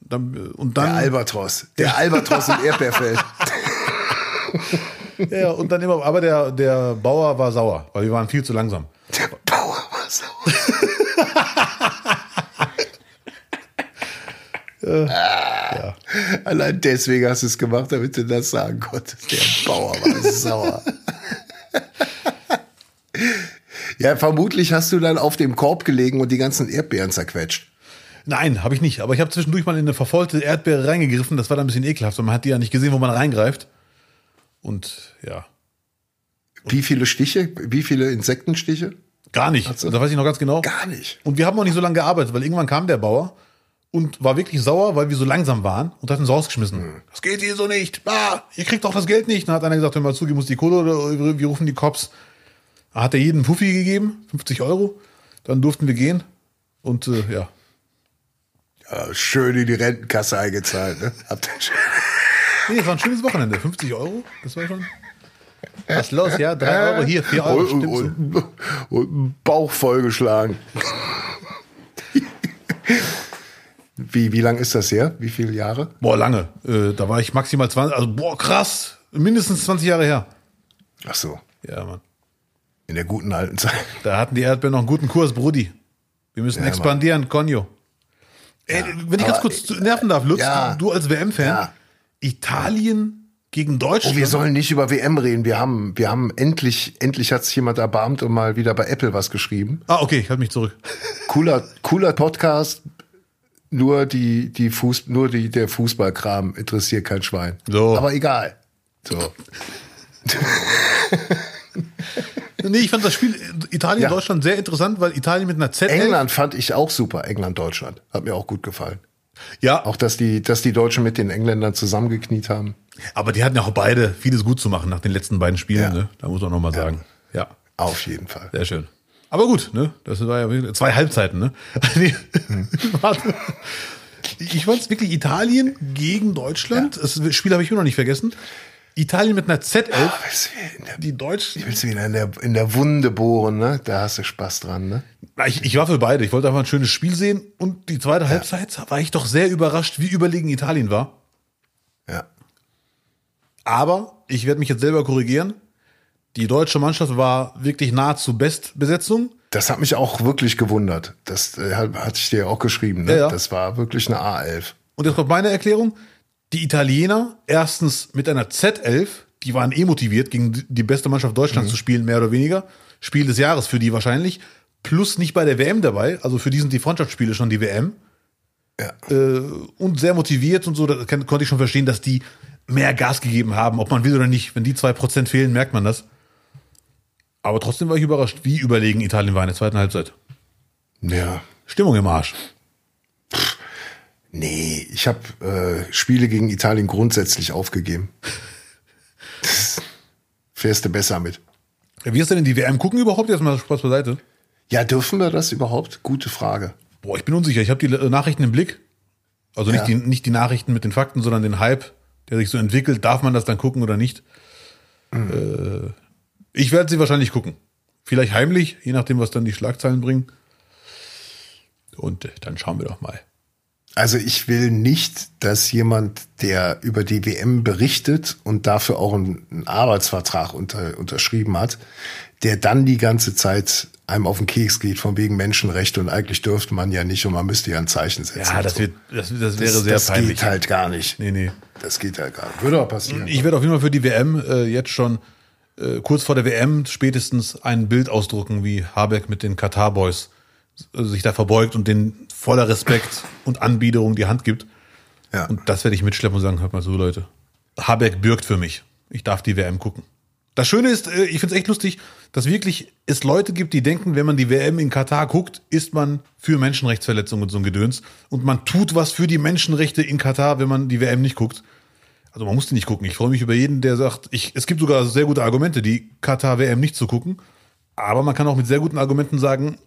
Dann, äh, und Der dann Albatros. Der Albatros im Erdbeerfeld. ja, und dann immer, aber der, der Bauer war sauer, weil wir waren viel zu langsam. Der Bauer war sauer. Ah. Allein deswegen hast du es gemacht, damit du das sagen konntest. Der Bauer war sauer. ja, vermutlich hast du dann auf dem Korb gelegen und die ganzen Erdbeeren zerquetscht. Nein, habe ich nicht. Aber ich habe zwischendurch mal in eine verfaulte Erdbeere reingegriffen. Das war dann ein bisschen ekelhaft, weil man hat die ja nicht gesehen, wo man reingreift. Und ja, Wie viele Stiche? Wie viele Insektenstiche? gar nicht. Ach so. Da weiß ich noch ganz genau. Gar nicht. Und wir haben auch nicht so lange gearbeitet, weil irgendwann kam der Bauer und war wirklich sauer, weil wir so langsam waren und hat uns rausgeschmissen. Das geht hier so nicht. Ah, ihr kriegt doch das Geld nicht. Dann hat einer gesagt, hör mal zu, gib uns die Kohle oder wir rufen die Cops. Da hat er jeden Fuffi gegeben, 50 Euro. Dann durften wir gehen. Und äh, ja, Ja, schön in die Rentenkasse eingezahlt. Ne? Habt ihr schön. Nee, es war ein schönes Wochenende. 50 Euro, das war schon. Was ist los, ja? 3 Euro hier, 4 Euro. und, und, und Bauch vollgeschlagen. wie, wie lang ist das her? Wie viele Jahre? Boah, lange. Äh, da war ich maximal 20, also boah, krass. Mindestens 20 Jahre her. Ach so, Ja, Mann. in der guten alten Zeit. Da hatten die Erdbeeren noch einen guten Kurs, Brudi. Wir müssen Ja, expandieren, Conjo. Ey, wenn ich ganz kurz nerven darf, Lutz, ja. du als WM-Fan, Ja. Italien gegen Deutschland. Oh, wir sollen nicht über WM reden. Wir haben, wir haben endlich, endlich hat sich jemand erbarmt und mal wieder bei Apple was geschrieben. ah, okay, ich halte mich zurück. Cooler, cooler Podcast. Nur die, die Fuß, nur die, der Fußballkram interessiert kein Schwein. So. Aber egal. So. Nee, ich fand das Spiel Italien, Ja. Sehr interessant, weil Italien mit einer Z. England fand ich auch super. England, Deutschland. Hat mir auch gut gefallen. Ja, Auch, dass die, dass die Deutschen mit den Engländern zusammengekniet haben. aber die hatten ja auch beide vieles gut zu machen nach den letzten beiden Spielen, Ja. ne? Da muss man noch mal sagen. Ja, Auf jeden Fall. sehr schön. Aber gut, ne? Das war ja zwei Halbzeiten, ne? Nee, Warte. Ich fand es wirklich Italien gegen Deutschland. Das Spiel habe ich immer noch nicht vergessen. Italien mit einer Z11. Weißt du, in der- Die Deutschen. Willst du wieder in der, in der Wunde bohren, ne? Da hast du Spaß dran, ne? Ich, ich war für beide. Ich wollte einfach ein schönes Spiel sehen. Und die zweite Halbzeit war ich doch sehr überrascht, wie überlegen Italien war. Ja. Aber ich werde mich jetzt selber korrigieren. Die deutsche Mannschaft war wirklich nahezu Bestbesetzung. Das hat mich auch wirklich gewundert. Das äh, hat- hatte ich dir auch geschrieben, ne? Ja, ja. Das war wirklich eine A11. Und jetzt kommt meine Erklärung. Die Italiener, erstens mit einer Z11, die waren eh motiviert, gegen die beste Mannschaft Deutschlands zu spielen, mehr oder weniger. Spiel des Jahres für die wahrscheinlich. Plus nicht bei der WM dabei. Also für die sind die Freundschaftsspiele schon die WM. Ja. Äh, und sehr motiviert und so. Da kann, konnte ich schon verstehen, dass die mehr Gas gegeben haben, ob man will oder nicht. Wenn die zwei Prozent fehlen, merkt man das. Aber trotzdem war ich überrascht, wie überlegen Italien war in der zweiten Halbzeit. Ja. Stimmung im Arsch. Nee, ich habe äh, Spiele gegen Italien grundsätzlich aufgegeben. Fährst du besser mit. Wie ist denn in die WM gucken überhaupt? Jetzt mal Spaß beiseite. Ja, dürfen wir das überhaupt? Gute Frage. Boah, ich bin unsicher. Ich habe die äh, Nachrichten im Blick. Also nicht, Ja. die, nicht die Nachrichten mit den Fakten, sondern den Hype, der sich so entwickelt. Darf man das dann gucken oder nicht? Äh, ich werde sie wahrscheinlich gucken. Vielleicht heimlich, je nachdem, was dann die Schlagzeilen bringen. Und äh, dann schauen wir doch mal. Also ich will nicht, dass jemand, der über die WM berichtet und dafür auch einen, Arbeitsvertrag unter, unterschrieben hat, der dann die ganze Zeit einem auf den Keks geht von wegen Menschenrechte und eigentlich dürfte man ja nicht und man müsste ja ein Zeichen setzen. Ja, das, wird, das, das wäre das, sehr das peinlich. geht halt gar nicht. Nee, nee. Das geht halt gar nicht. Würde auch passieren. Ich werde auf jeden Fall für die WM äh, jetzt schon äh, kurz vor der WM spätestens ein Bild ausdrucken, wie Habeck mit den Katar Boys äh, sich da verbeugt und den voller Respekt und Anbiederung die Hand gibt. ja. Und das werde ich mitschleppen und sagen, hört mal so, Leute. Habeck bürgt für mich. Ich darf die WM gucken. Das Schöne ist, äh, ich finde es echt lustig, dass wirklich es Leute gibt, die denken, wenn man die WM in Katar guckt, ist man für Menschenrechtsverletzungen und so ein Gedöns. Und man tut was für die Menschenrechte in Katar, wenn man die WM nicht guckt. Also man muss die nicht gucken. Ich freue mich über jeden, der sagt, ich, es gibt sogar sehr gute Argumente, die Katar WM nicht zu gucken. Aber man kann auch mit sehr guten Argumenten sagen,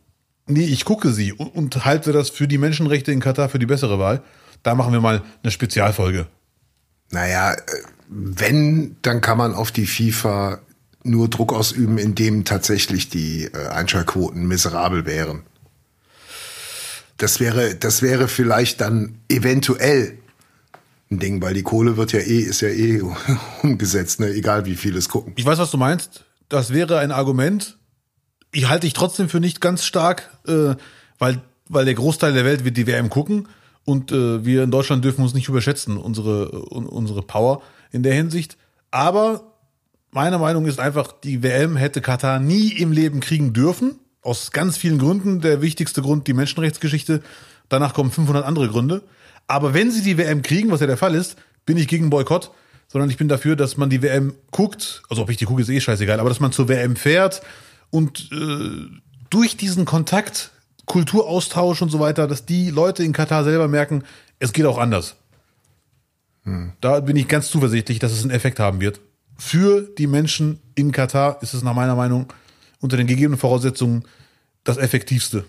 nee, ich gucke sie und, und halte das für die Menschenrechte in Katar für die bessere Wahl. Da machen wir mal eine Spezialfolge. Naja, äh, wenn, dann kann man auf die FIFA nur Druck ausüben, indem tatsächlich die äh, Einschaltquoten miserabel wären. Das wäre, das wäre vielleicht dann eventuell ein Ding, weil die Kohle wird ja eh, ist ja eh umgesetzt, ne? egal wie viele es gucken. Ich weiß, was du meinst. Das wäre ein Argument. Ich halte dich trotzdem für nicht ganz stark, äh, weil, weil der Großteil der Welt wird die WM gucken und äh, wir in Deutschland dürfen uns nicht überschätzen, unsere, un, unsere Power in der Hinsicht. Aber meine Meinung ist einfach, die WM hätte Katar nie im Leben kriegen dürfen. Aus ganz vielen Gründen. Der wichtigste Grund, die Menschenrechtsgeschichte. Danach kommen 500 andere Gründe. Aber wenn sie die WM kriegen, was ja der Fall ist, bin ich gegen Boykott, sondern ich bin dafür, dass man die WM guckt. Also ob ich die gucke, ist eh scheißegal. Aber dass man zur WM fährt und äh, durch diesen Kontakt, Kulturaustausch und so weiter, dass die Leute in Katar selber merken, es geht auch anders. Da bin ich ganz zuversichtlich, dass es einen Effekt haben wird. Für die Menschen in Katar ist es nach meiner Meinung unter den gegebenen Voraussetzungen das effektivste.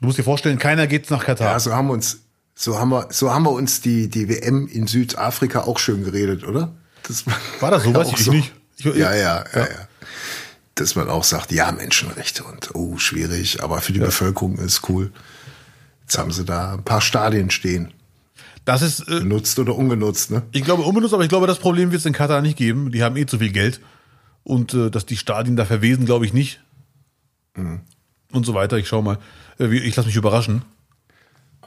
Du musst dir vorstellen, keiner geht nach Katar. Ja, so haben wir uns, so haben wir, so haben wir uns die, die WM in Südafrika auch schön geredet, oder? Das War das so? Weiß auch ich nicht. Ich- ja, ja, ja, ja, Dass man auch sagt, ja, Menschenrechte und oh, schwierig, aber für die Bevölkerung ist cool. Jetzt haben sie da ein paar Stadien stehen. Das ist, äh, Benutzt oder ungenutzt, ne? ich glaube, unbenutzt, aber ich glaube, das Problem wird es in Katar nicht geben. Die haben eh zu viel Geld. Und äh, dass die Stadien da verwesen, glaube ich nicht. Und so weiter. Ich schau mal. Äh, wie- Ich lasse mich überraschen.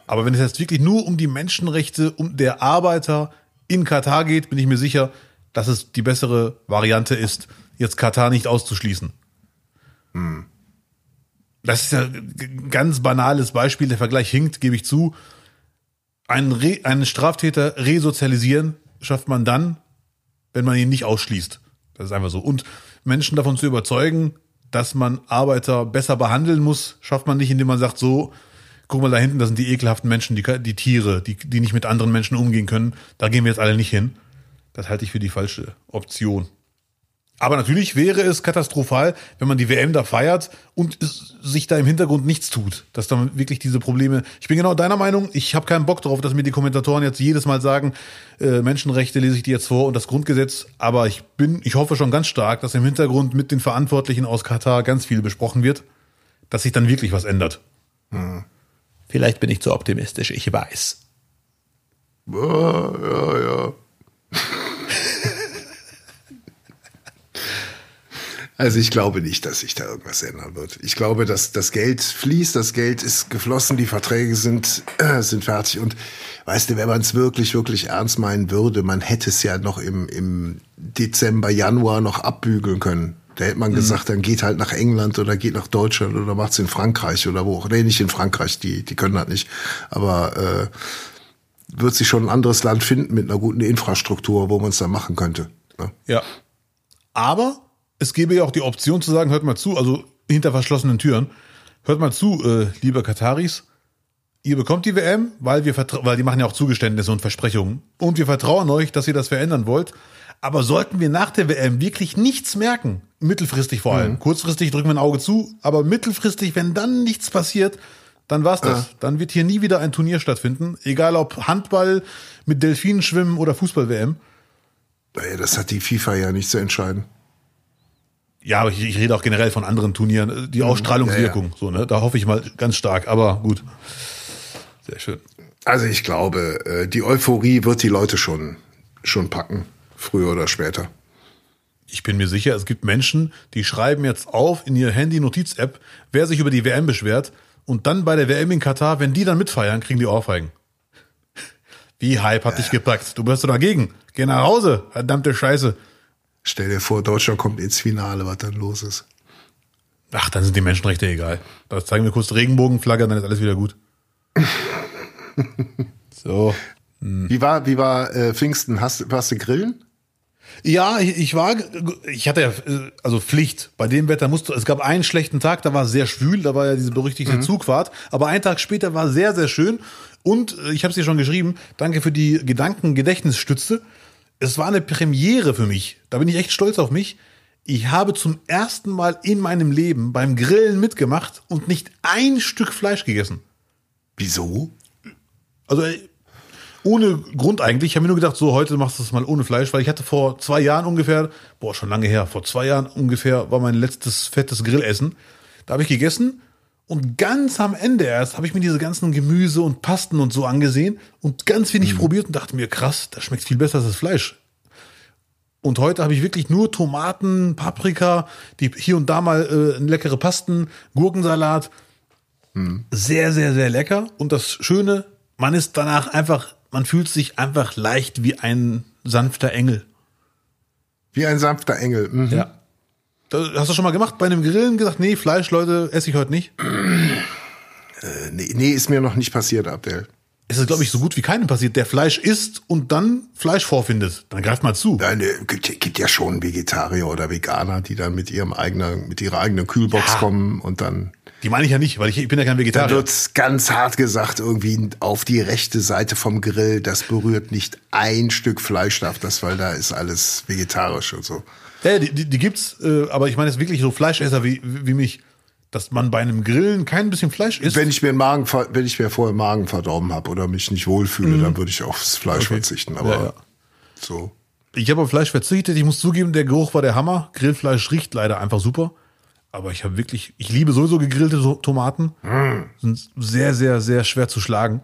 Aber wenn es jetzt wirklich nur um die Menschenrechte um der Arbeiter in Katar geht, bin ich mir sicher, dass es die bessere Variante ist, jetzt Katar nicht auszuschließen. Das ist ja ein ganz banales Beispiel. Der Vergleich hinkt, gebe ich zu. Einen, Re einen Straftäter resozialisieren schafft man dann, wenn man ihn nicht ausschließt. Das ist einfach so. Und Menschen davon zu überzeugen, dass man Arbeiter besser behandeln muss, schafft man nicht, indem man sagt, so, guck mal da hinten, das sind die ekelhaften Menschen, die, die Tiere, die, die nicht mit anderen Menschen umgehen können. Da gehen wir jetzt alle nicht hin. Das halte ich für die falsche Option. Aber natürlich wäre es katastrophal, wenn man die WM da feiert und es sich da im Hintergrund nichts tut. Dass dann wirklich diese Probleme. Ich bin genau deiner Meinung. Ich habe keinen Bock darauf, dass mir die Kommentatoren jetzt jedes Mal sagen, äh, Menschenrechte lese ich dir jetzt vor und das Grundgesetz. Aber ich bin, ich hoffe schon ganz stark, dass im Hintergrund mit den Verantwortlichen aus Katar ganz viel besprochen wird, dass sich dann wirklich was ändert. Hm. Vielleicht bin ich zu optimistisch. Ich weiß. Ja, ja, ja. Also ich glaube nicht, dass sich da irgendwas ändern wird. Ich glaube, dass das Geld fließt, das Geld ist geflossen, die Verträge sind, äh, sind fertig. Und weißt du, wenn man es wirklich, wirklich ernst meinen würde, man hätte es ja noch im, im Dezember, Januar noch abbügeln können. Da hätte man mhm. gesagt, dann geht halt nach England oder geht nach Deutschland oder macht's in Frankreich oder wo auch. Nee, nicht in Frankreich, die, die können das nicht. Aber äh, wird sich schon ein anderes Land finden mit einer guten Infrastruktur, wo man es dann machen könnte. Ne? Ja. Aber es gäbe ja auch die Option zu sagen, hört mal zu, also hinter verschlossenen Türen, hört mal zu, äh, liebe Kataris, ihr bekommt die WM, weil wir weil die machen ja auch Zugeständnisse und Versprechungen und wir vertrauen euch, dass ihr das verändern wollt. Aber sollten wir nach der WM wirklich nichts merken, mittelfristig vor allem, mhm. kurzfristig drücken wir ein Auge zu, aber mittelfristig, wenn dann nichts passiert, dann war's das. Ja. Dann wird hier nie wieder ein Turnier stattfinden, egal ob Handball mit Delfinen schwimmen oder Fußball-WM. Naja, das hat die FIFA ja nicht zu entscheiden ja, aber ich, ich, rede auch generell von anderen Turnieren, die mhm. Ausstrahlungswirkung, ja, ja. so, ne? Da hoffe ich mal ganz stark, aber gut. Sehr schön. Also ich glaube, äh, die Euphorie wird die Leute schon, schon packen, früher oder später. Ich bin mir sicher, es gibt Menschen, die schreiben jetzt auf in ihr Handy-Notiz-App, wer sich über die WM beschwert, und dann bei der WM in Katar, wenn die dann mitfeiern, kriegen die Ohrfeigen. Wie Hype hat ja. dich gepackt? Du bist doch dagegen. Geh nach Hause, verdammte Scheiße. Stell dir vor, Deutschland kommt ins Finale, was dann los ist. Ach, dann sind die Menschenrechte egal. Da zeigen wir kurz die Regenbogenflagge, dann ist alles wieder gut. so. Hm. Wie war, wie war äh, Pfingsten? Hast, warst du grillen? Ja, ich, ich war, ich hatte ja, also Pflicht. Bei dem Wetter musste, es gab einen schlechten Tag, da war es sehr schwül, da war ja diese berüchtigte mhm. Zugfahrt. Aber einen Tag später war sehr, sehr schön. Und äh, ich habe es dir schon geschrieben, danke für die Gedankengedächtnisstütze es war eine Premiere für mich. Da bin ich echt stolz auf mich. Ich habe zum ersten Mal in meinem Leben beim Grillen mitgemacht und nicht ein Stück Fleisch gegessen. Wieso? Also ohne Grund eigentlich. Ich habe mir nur gedacht, so heute machst du es mal ohne Fleisch, weil ich hatte vor zwei Jahren ungefähr, boah, schon lange her, vor zwei Jahren ungefähr war mein letztes fettes Grillessen. Da habe ich gegessen und ganz am Ende erst habe ich mir diese ganzen Gemüse und Pasten und so angesehen und ganz wenig mhm. probiert und dachte mir, krass, das schmeckt viel besser als das Fleisch. Und heute habe ich wirklich nur Tomaten, Paprika, die hier und da mal äh, leckere Pasten, Gurkensalat. Mhm. Sehr, sehr, sehr lecker. Und das Schöne, man ist danach einfach, man fühlt sich einfach leicht wie ein sanfter Engel. Wie ein sanfter Engel. Mhm. Ja. Hast du schon mal gemacht bei einem Grillen gesagt, nee, Fleisch, Leute, esse ich heute nicht? Äh, nee, nee, ist mir noch nicht passiert, Abdel. Es ist, glaube ich, so gut wie keinem passiert, der Fleisch isst und dann Fleisch vorfindet. Dann greift mal zu. Ja, ne, gibt, gibt ja schon Vegetarier oder Veganer, die dann mit ihrem eigenen, mit ihrer eigenen Kühlbox ja. kommen und dann. Die meine ich ja nicht, weil ich, ich bin ja kein Vegetarier. Da wird's ganz hart gesagt, irgendwie auf die rechte Seite vom Grill, das berührt nicht ein Stück Fleisch darf das, weil da ist alles vegetarisch und so. Ja, die, die, die gibt's, äh, aber ich meine jetzt wirklich so Fleischesser wie, wie mich, dass man bei einem Grillen kein bisschen Fleisch isst. Wenn ich mir Magen, wenn ich mir vorher Magen verdorben habe oder mich nicht wohlfühle, mhm. dann würde ich aufs Fleisch okay. verzichten. Aber ja, ja. so. Ich habe auf Fleisch verzichtet. Ich muss zugeben, der Geruch war der Hammer. Grillfleisch riecht leider einfach super. Aber ich habe wirklich, ich liebe sowieso gegrillte Tomaten. Mm. Sind sehr, sehr, sehr schwer zu schlagen.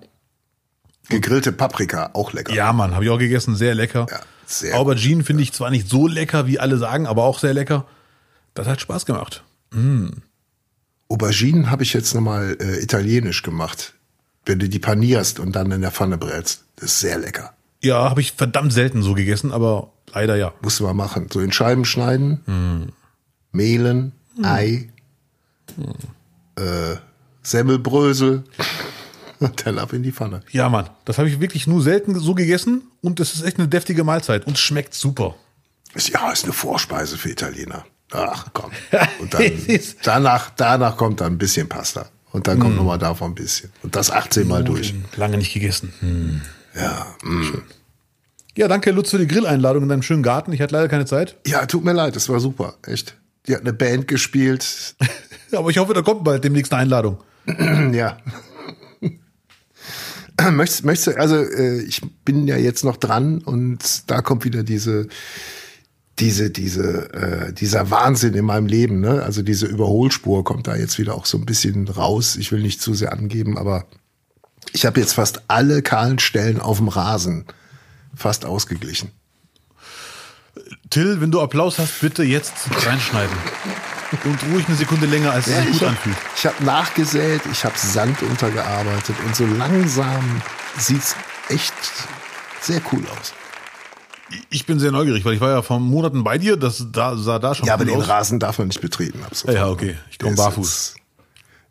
Gegrillte Paprika, auch lecker. Ja, Mann, habe ich auch gegessen, sehr lecker. Ja. Sehr Aubergine finde ich zwar nicht so lecker, wie alle sagen, aber auch sehr lecker. Das hat Spaß gemacht. Mm. Auberginen habe ich jetzt nochmal äh, italienisch gemacht. Wenn du die panierst und dann in der Pfanne brätst. Das ist sehr lecker. Ja, habe ich verdammt selten so gegessen, aber leider ja. Musst du mal machen. So in Scheiben schneiden, Hm. mehlen, Ei, äh, Semmelbrösel und dann ab in die Pfanne. Ja, Mann, das habe ich wirklich nur selten so gegessen und das ist echt eine deftige Mahlzeit und schmeckt super. Ja, ist eine Vorspeise für Italiener. Ach komm. Und dann, danach, danach kommt dann ein bisschen Pasta. Und dann kommt nochmal davon ein bisschen. Und das 18 Mal durch. Lange nicht gegessen. Hm. Ja, mm. Ja, danke Lutz für die Grilleinladung in deinem schönen Garten. Ich hatte leider keine Zeit. ja, tut mir leid, das war super. Echt. Die hat eine Band gespielt. Aber ich hoffe, da kommt bald demnächst eine Einladung. ja. möchtest, möchtest du, also äh, ich bin ja jetzt noch dran und da kommt wieder diese, diese, diese, äh, dieser Wahnsinn in meinem Leben, ne? Also diese Überholspur kommt da jetzt wieder auch so ein bisschen raus. Ich will nicht zu sehr angeben, aber ich habe jetzt fast alle kahlen Stellen auf dem Rasen fast ausgeglichen. Till, wenn du Applaus hast, bitte jetzt reinschneiden. Und ruhig eine Sekunde länger, als es sich gut ich anfühlt. habe hab nachgesät, ich habe Sand untergearbeitet und so langsam sieht's echt sehr cool aus. Ich bin sehr neugierig, weil ich war ja vor Monaten bei dir. Das da, sah da schon Ja, aber den aus. Rasen darf man nicht betreten. Ab sofort. Ja, okay. Ich komm Der ist barfuß. jetzt-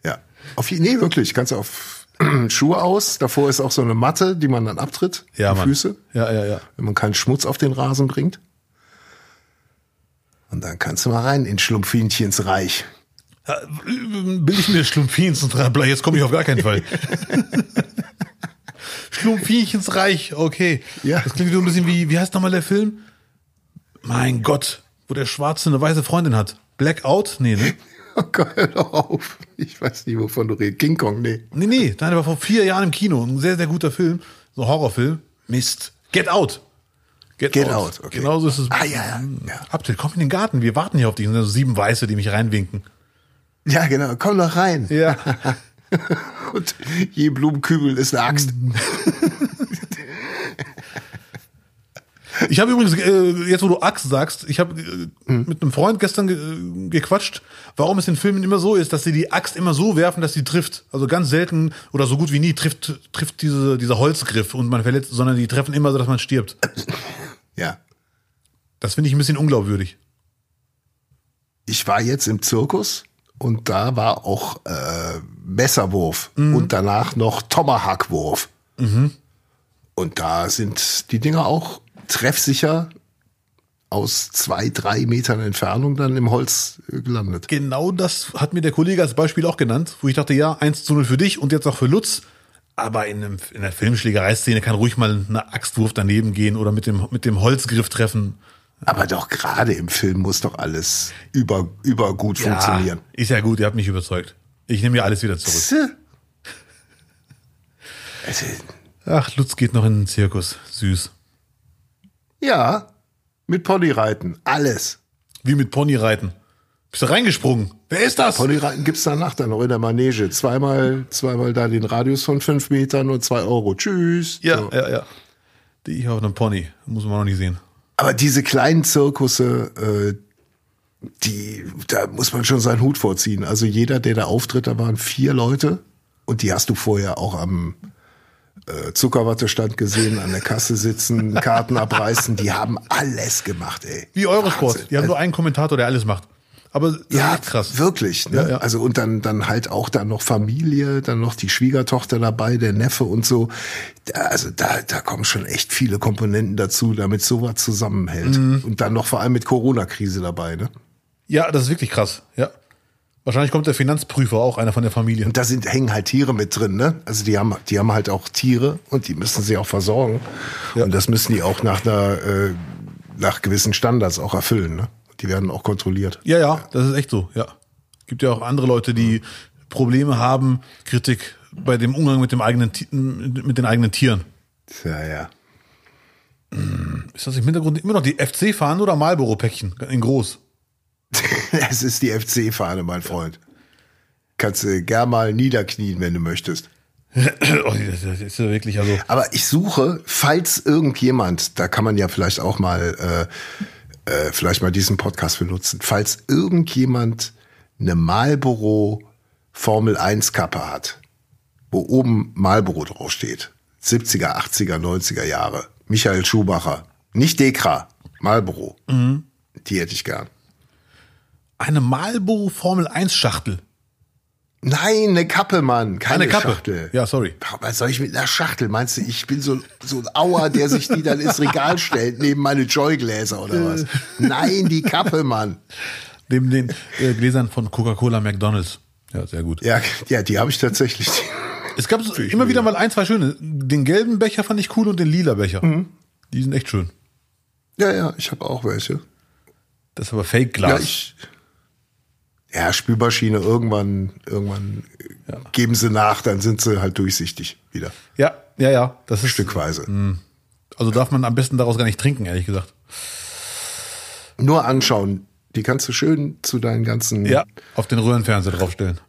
Ja. Auf, nee, wirklich. Kannst du auf Schuhe aus. Davor ist auch so eine Matte, die man dann abtritt. Ja, die Mann. Füße. Ja, ja, ja. Wenn man keinen Schmutz auf den Rasen bringt. Und dann kannst du mal rein in Schlumpfinchens Reich. Will ich mir Schlumpfins und jetzt komme ich auf gar keinen Fall. Schlumpfinchens Reich, okay. Ja. Das klingt so ein bisschen wie, wie heißt nochmal der Film? Mein Gott, wo der Schwarze eine weiße Freundin hat. Blackout? Nee, ne? Oh Gott, hör doch auf. Ich weiß nicht, wovon du redest. King Kong, nee. Nee, nee, nein, der war vor vier Jahren im Kino. Ein sehr, sehr guter Film. So ein Horrorfilm. Mist. Get Out. Get Out, okay. Genauso ist es. Ah, ja, ja. ja. Abdel, komm in den Garten. Wir warten hier auf dich. Und so sieben Weiße, die mich reinwinken. Ja, genau. Komm doch rein. Ja. Und je Blumenkübel ist eine Axt. Ich habe übrigens, äh, jetzt wo du Axt sagst, ich habe äh, mit einem Freund gestern ge gequatscht, warum es in Filmen immer so ist, dass sie die Axt immer so werfen, dass sie trifft. Also ganz selten oder so gut wie nie trifft, trifft diese, dieser Holzgriff und man verletzt, sondern die treffen immer so, dass man stirbt. Ja. Das finde ich ein bisschen unglaubwürdig. Ich war jetzt im Zirkus und da war auch äh, Messerwurf und danach noch Tomahawkwurf. Und da sind die Dinger auch treffsicher aus zwei, drei Metern Entfernung dann im Holz äh, gelandet. Genau das hat mir der Kollege als Beispiel auch genannt, wo ich dachte, ja, 1 zu 0 für dich und jetzt auch für Lutz. Aber in, einem, in der Filmschlägereiszene kann ruhig mal eine Axtwurf daneben gehen oder mit dem, mit dem Holzgriff treffen. Aber doch gerade im Film muss doch alles über, über gut funktionieren. Ja, ist ja gut, ihr habt mich überzeugt. Ich nehme ja alles wieder zurück. Ach, Lutz geht noch in den Zirkus. Süß. ja, mit Ponyreiten, alles. Wie mit Ponyreiten. Bist du reingesprungen? Wer ist das? Ponyreiten gibt's danach dann noch in der Manege. Zweimal, zweimal da den Radius von fünf Metern und zwei Euro. Tschüss. ja, So. ja, ja. Die ich auf einem Pony. Muss man noch nicht sehen. Aber diese kleinen Zirkusse, äh, die, da muss man schon seinen Hut vorziehen. Also jeder, der da auftritt, da waren vier Leute und die hast du vorher auch am äh, Zuckerwattestand gesehen, an der Kasse sitzen, Karten abreißen. Die haben alles gemacht, ey. Wie Eurosport. Wahnsinn. Die haben nur einen Kommentator, der alles macht. Aber Ja, krass. wirklich. Ne? Ja, ja. Also und dann dann halt auch dann noch Familie, dann noch die Schwiegertochter dabei, der Neffe und so. Da, also da da kommen schon echt viele Komponenten dazu, damit sowas zusammenhält. Mhm. Und dann noch vor allem mit Corona-Krise dabei. Ne? Ja, das ist wirklich krass. Ja. Wahrscheinlich kommt der Finanzprüfer auch, einer von der Familie. Und da sind hängen halt Tiere mit drin. Ne? Also die haben die haben halt auch Tiere und die müssen sie auch versorgen. Ja. Und das müssen die auch nach einer äh, nach gewissen Standards auch erfüllen. Ne? Die werden auch kontrolliert. Ja, ja, das ist echt so, ja. Gibt ja auch andere Leute, die Probleme haben, Kritik bei dem Umgang mit dem eigenen mit den eigenen Tieren. Ja, ja. Ist das im Hintergrund immer noch die FC-Fahnen oder Marlboro-Päckchen in groß? Es ist die FC-Fahne, mein Freund. Kannst du gern mal niederknien, wenn du möchtest. oh, das das ist ja wirklich, also. Aber ich suche, falls irgendjemand, da kann man ja vielleicht auch mal, äh, äh, vielleicht mal diesen Podcast benutzen, falls irgendjemand eine Marlboro Formel 1 Kappe hat, wo oben Marlboro draufsteht, 70er, 80er, 90er Jahre, Michael Schumacher. Nicht Dekra, Marlboro. Mhm. Die hätte ich gern. Eine Marlboro Formel 1 Schachtel. Nein, eine Kappe, Mann. Keine Eine Kappe. Schachtel. Ja, sorry. Was soll ich mit einer Schachtel? Meinst du, ich bin so, so ein Auer, der sich die dann ins Regal stellt, neben meine Joy-Gläser oder was? Nein, die Kappe, Mann. Neben den äh, Gläsern von Coca-Cola McDonalds. Ja, sehr gut. Ja, ja die habe ich tatsächlich. Es gab immer wieder mal ein, zwei schöne. Den gelben Becher fand ich cool und den lila Becher. Mhm. Die sind echt schön. Ja, ja, ich habe auch welche. Das ist aber Ja, Fake-Glas. ich. Ja, Spülmaschine, irgendwann, irgendwann geben sie nach, dann sind sie halt durchsichtig wieder. Ja, ja, ja. Das ist, Stückweise. also darf man am besten daraus gar nicht trinken, ehrlich gesagt. Nur anschauen. Die kannst du schön zu deinen ganzen, Ja, auf den Röhrenfernseher draufstellen.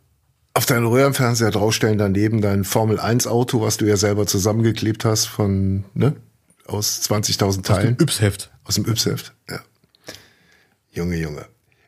auf deinen Röhrenfernseher draufstellen, daneben dein Formel 1 Auto, was du ja selber zusammengeklebt hast von, ne? Aus 20.000 Teilen. Yps-Heft. Aus dem Yps-Heft, ja. Junge, Junge.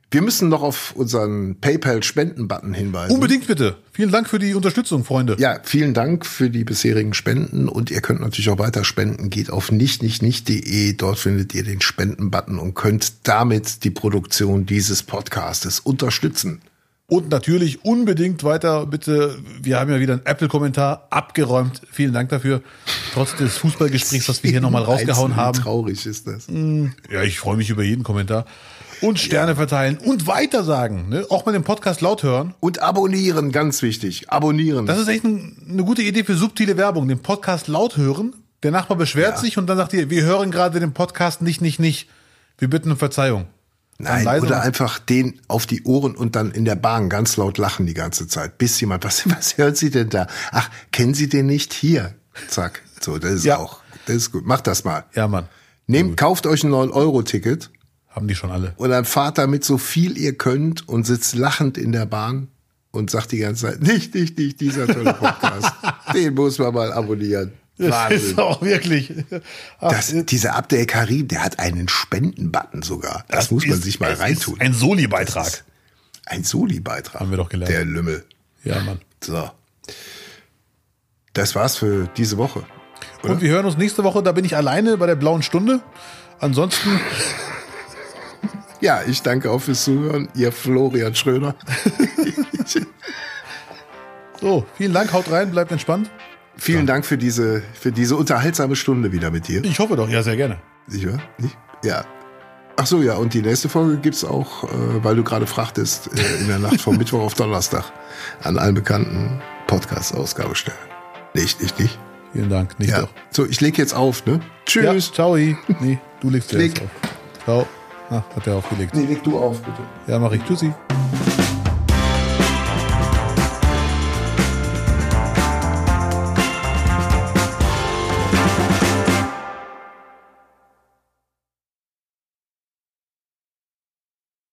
Wir müssen noch auf unseren PayPal-Spenden-Button hinweisen. Unbedingt bitte. Vielen Dank für die Unterstützung, Freunde. Ja, vielen Dank für die bisherigen Spenden und ihr könnt natürlich auch weiter spenden. Geht auf nicht, nicht, nicht.de. Dort findet ihr den Spenden-Button und könnt damit die Produktion dieses Podcastes unterstützen. Und natürlich unbedingt weiter, bitte. Wir haben ja wieder einen Apple-Kommentar abgeräumt. Vielen Dank dafür. Trotz des Fußballgesprächs, was wir hier nochmal rausgehauen haben. Traurig ist das. Ja, ich freue mich über jeden Kommentar. Und Sterne verteilen und weitersagen. Ne? Auch mal den Podcast laut hören. Und abonnieren, ganz wichtig. Abonnieren. Das ist echt ein, eine gute Idee für subtile Werbung. Den Podcast laut hören. Der Nachbar beschwert sich und dann sagt ihr, wir hören gerade den Podcast nicht, nicht, nicht. Wir bitten um Verzeihung. Nein, oder einfach den auf die Ohren und dann in der Bahn ganz laut lachen die ganze Zeit. Bis jemand, was, was hören Sie denn da? Ach, kennen Sie den nicht? Hier. Zack. So, das ist Ja. auch, das ist gut. Macht das mal. Ja, Mann. Nehmt, kauft euch ein 9-Euro-Ticket Haben die schon alle. und dann fahrt damit so viel ihr könnt und sitzt lachend in der Bahn und sagt die ganze Zeit, nicht, nicht, nicht, dieser tolle Podcast. den muss man mal abonnieren. Das Wahnsinn. ist auch wirklich. Ach, Das, dieser Abdel Karim, der hat einen Spendenbutton sogar. Das, muss man ist- sich mal reintun. Ein Soli-Beitrag. Das Ein Soli-Beitrag. Haben wir doch gelernt. Der Lümmel. Ja, Mann. So. Das war's für diese Woche. Und wir hören uns nächste Woche. Da bin ich alleine bei der blauen Stunde. Ansonsten, Ja, ich danke auch fürs Zuhören. Ihr Florian Schröder. so, vielen Dank. Haut rein, bleibt entspannt. Vielen Dank für diese, für diese unterhaltsame Stunde wieder mit dir. Ich hoffe doch. Ja, sehr gerne. Wahr? Nicht? Ja. Ach so, ja. Und die nächste Folge gibt's auch, äh, weil du gerade fragtest, äh, in der Nacht von Mittwoch auf Donnerstag an allen bekannten Podcast-Ausgabe stellen. Nicht, nicht, nicht. Vielen Dank. Nicht Ja. doch. So, ich leg jetzt auf, ne? Ja, Tschüss. ciao. Nee, du legst Leg. zuerst auf. Ciao. Ah, hat er aufgelegt. Nee, leg du auf, bitte. Ja, mach ich. Tschüssi.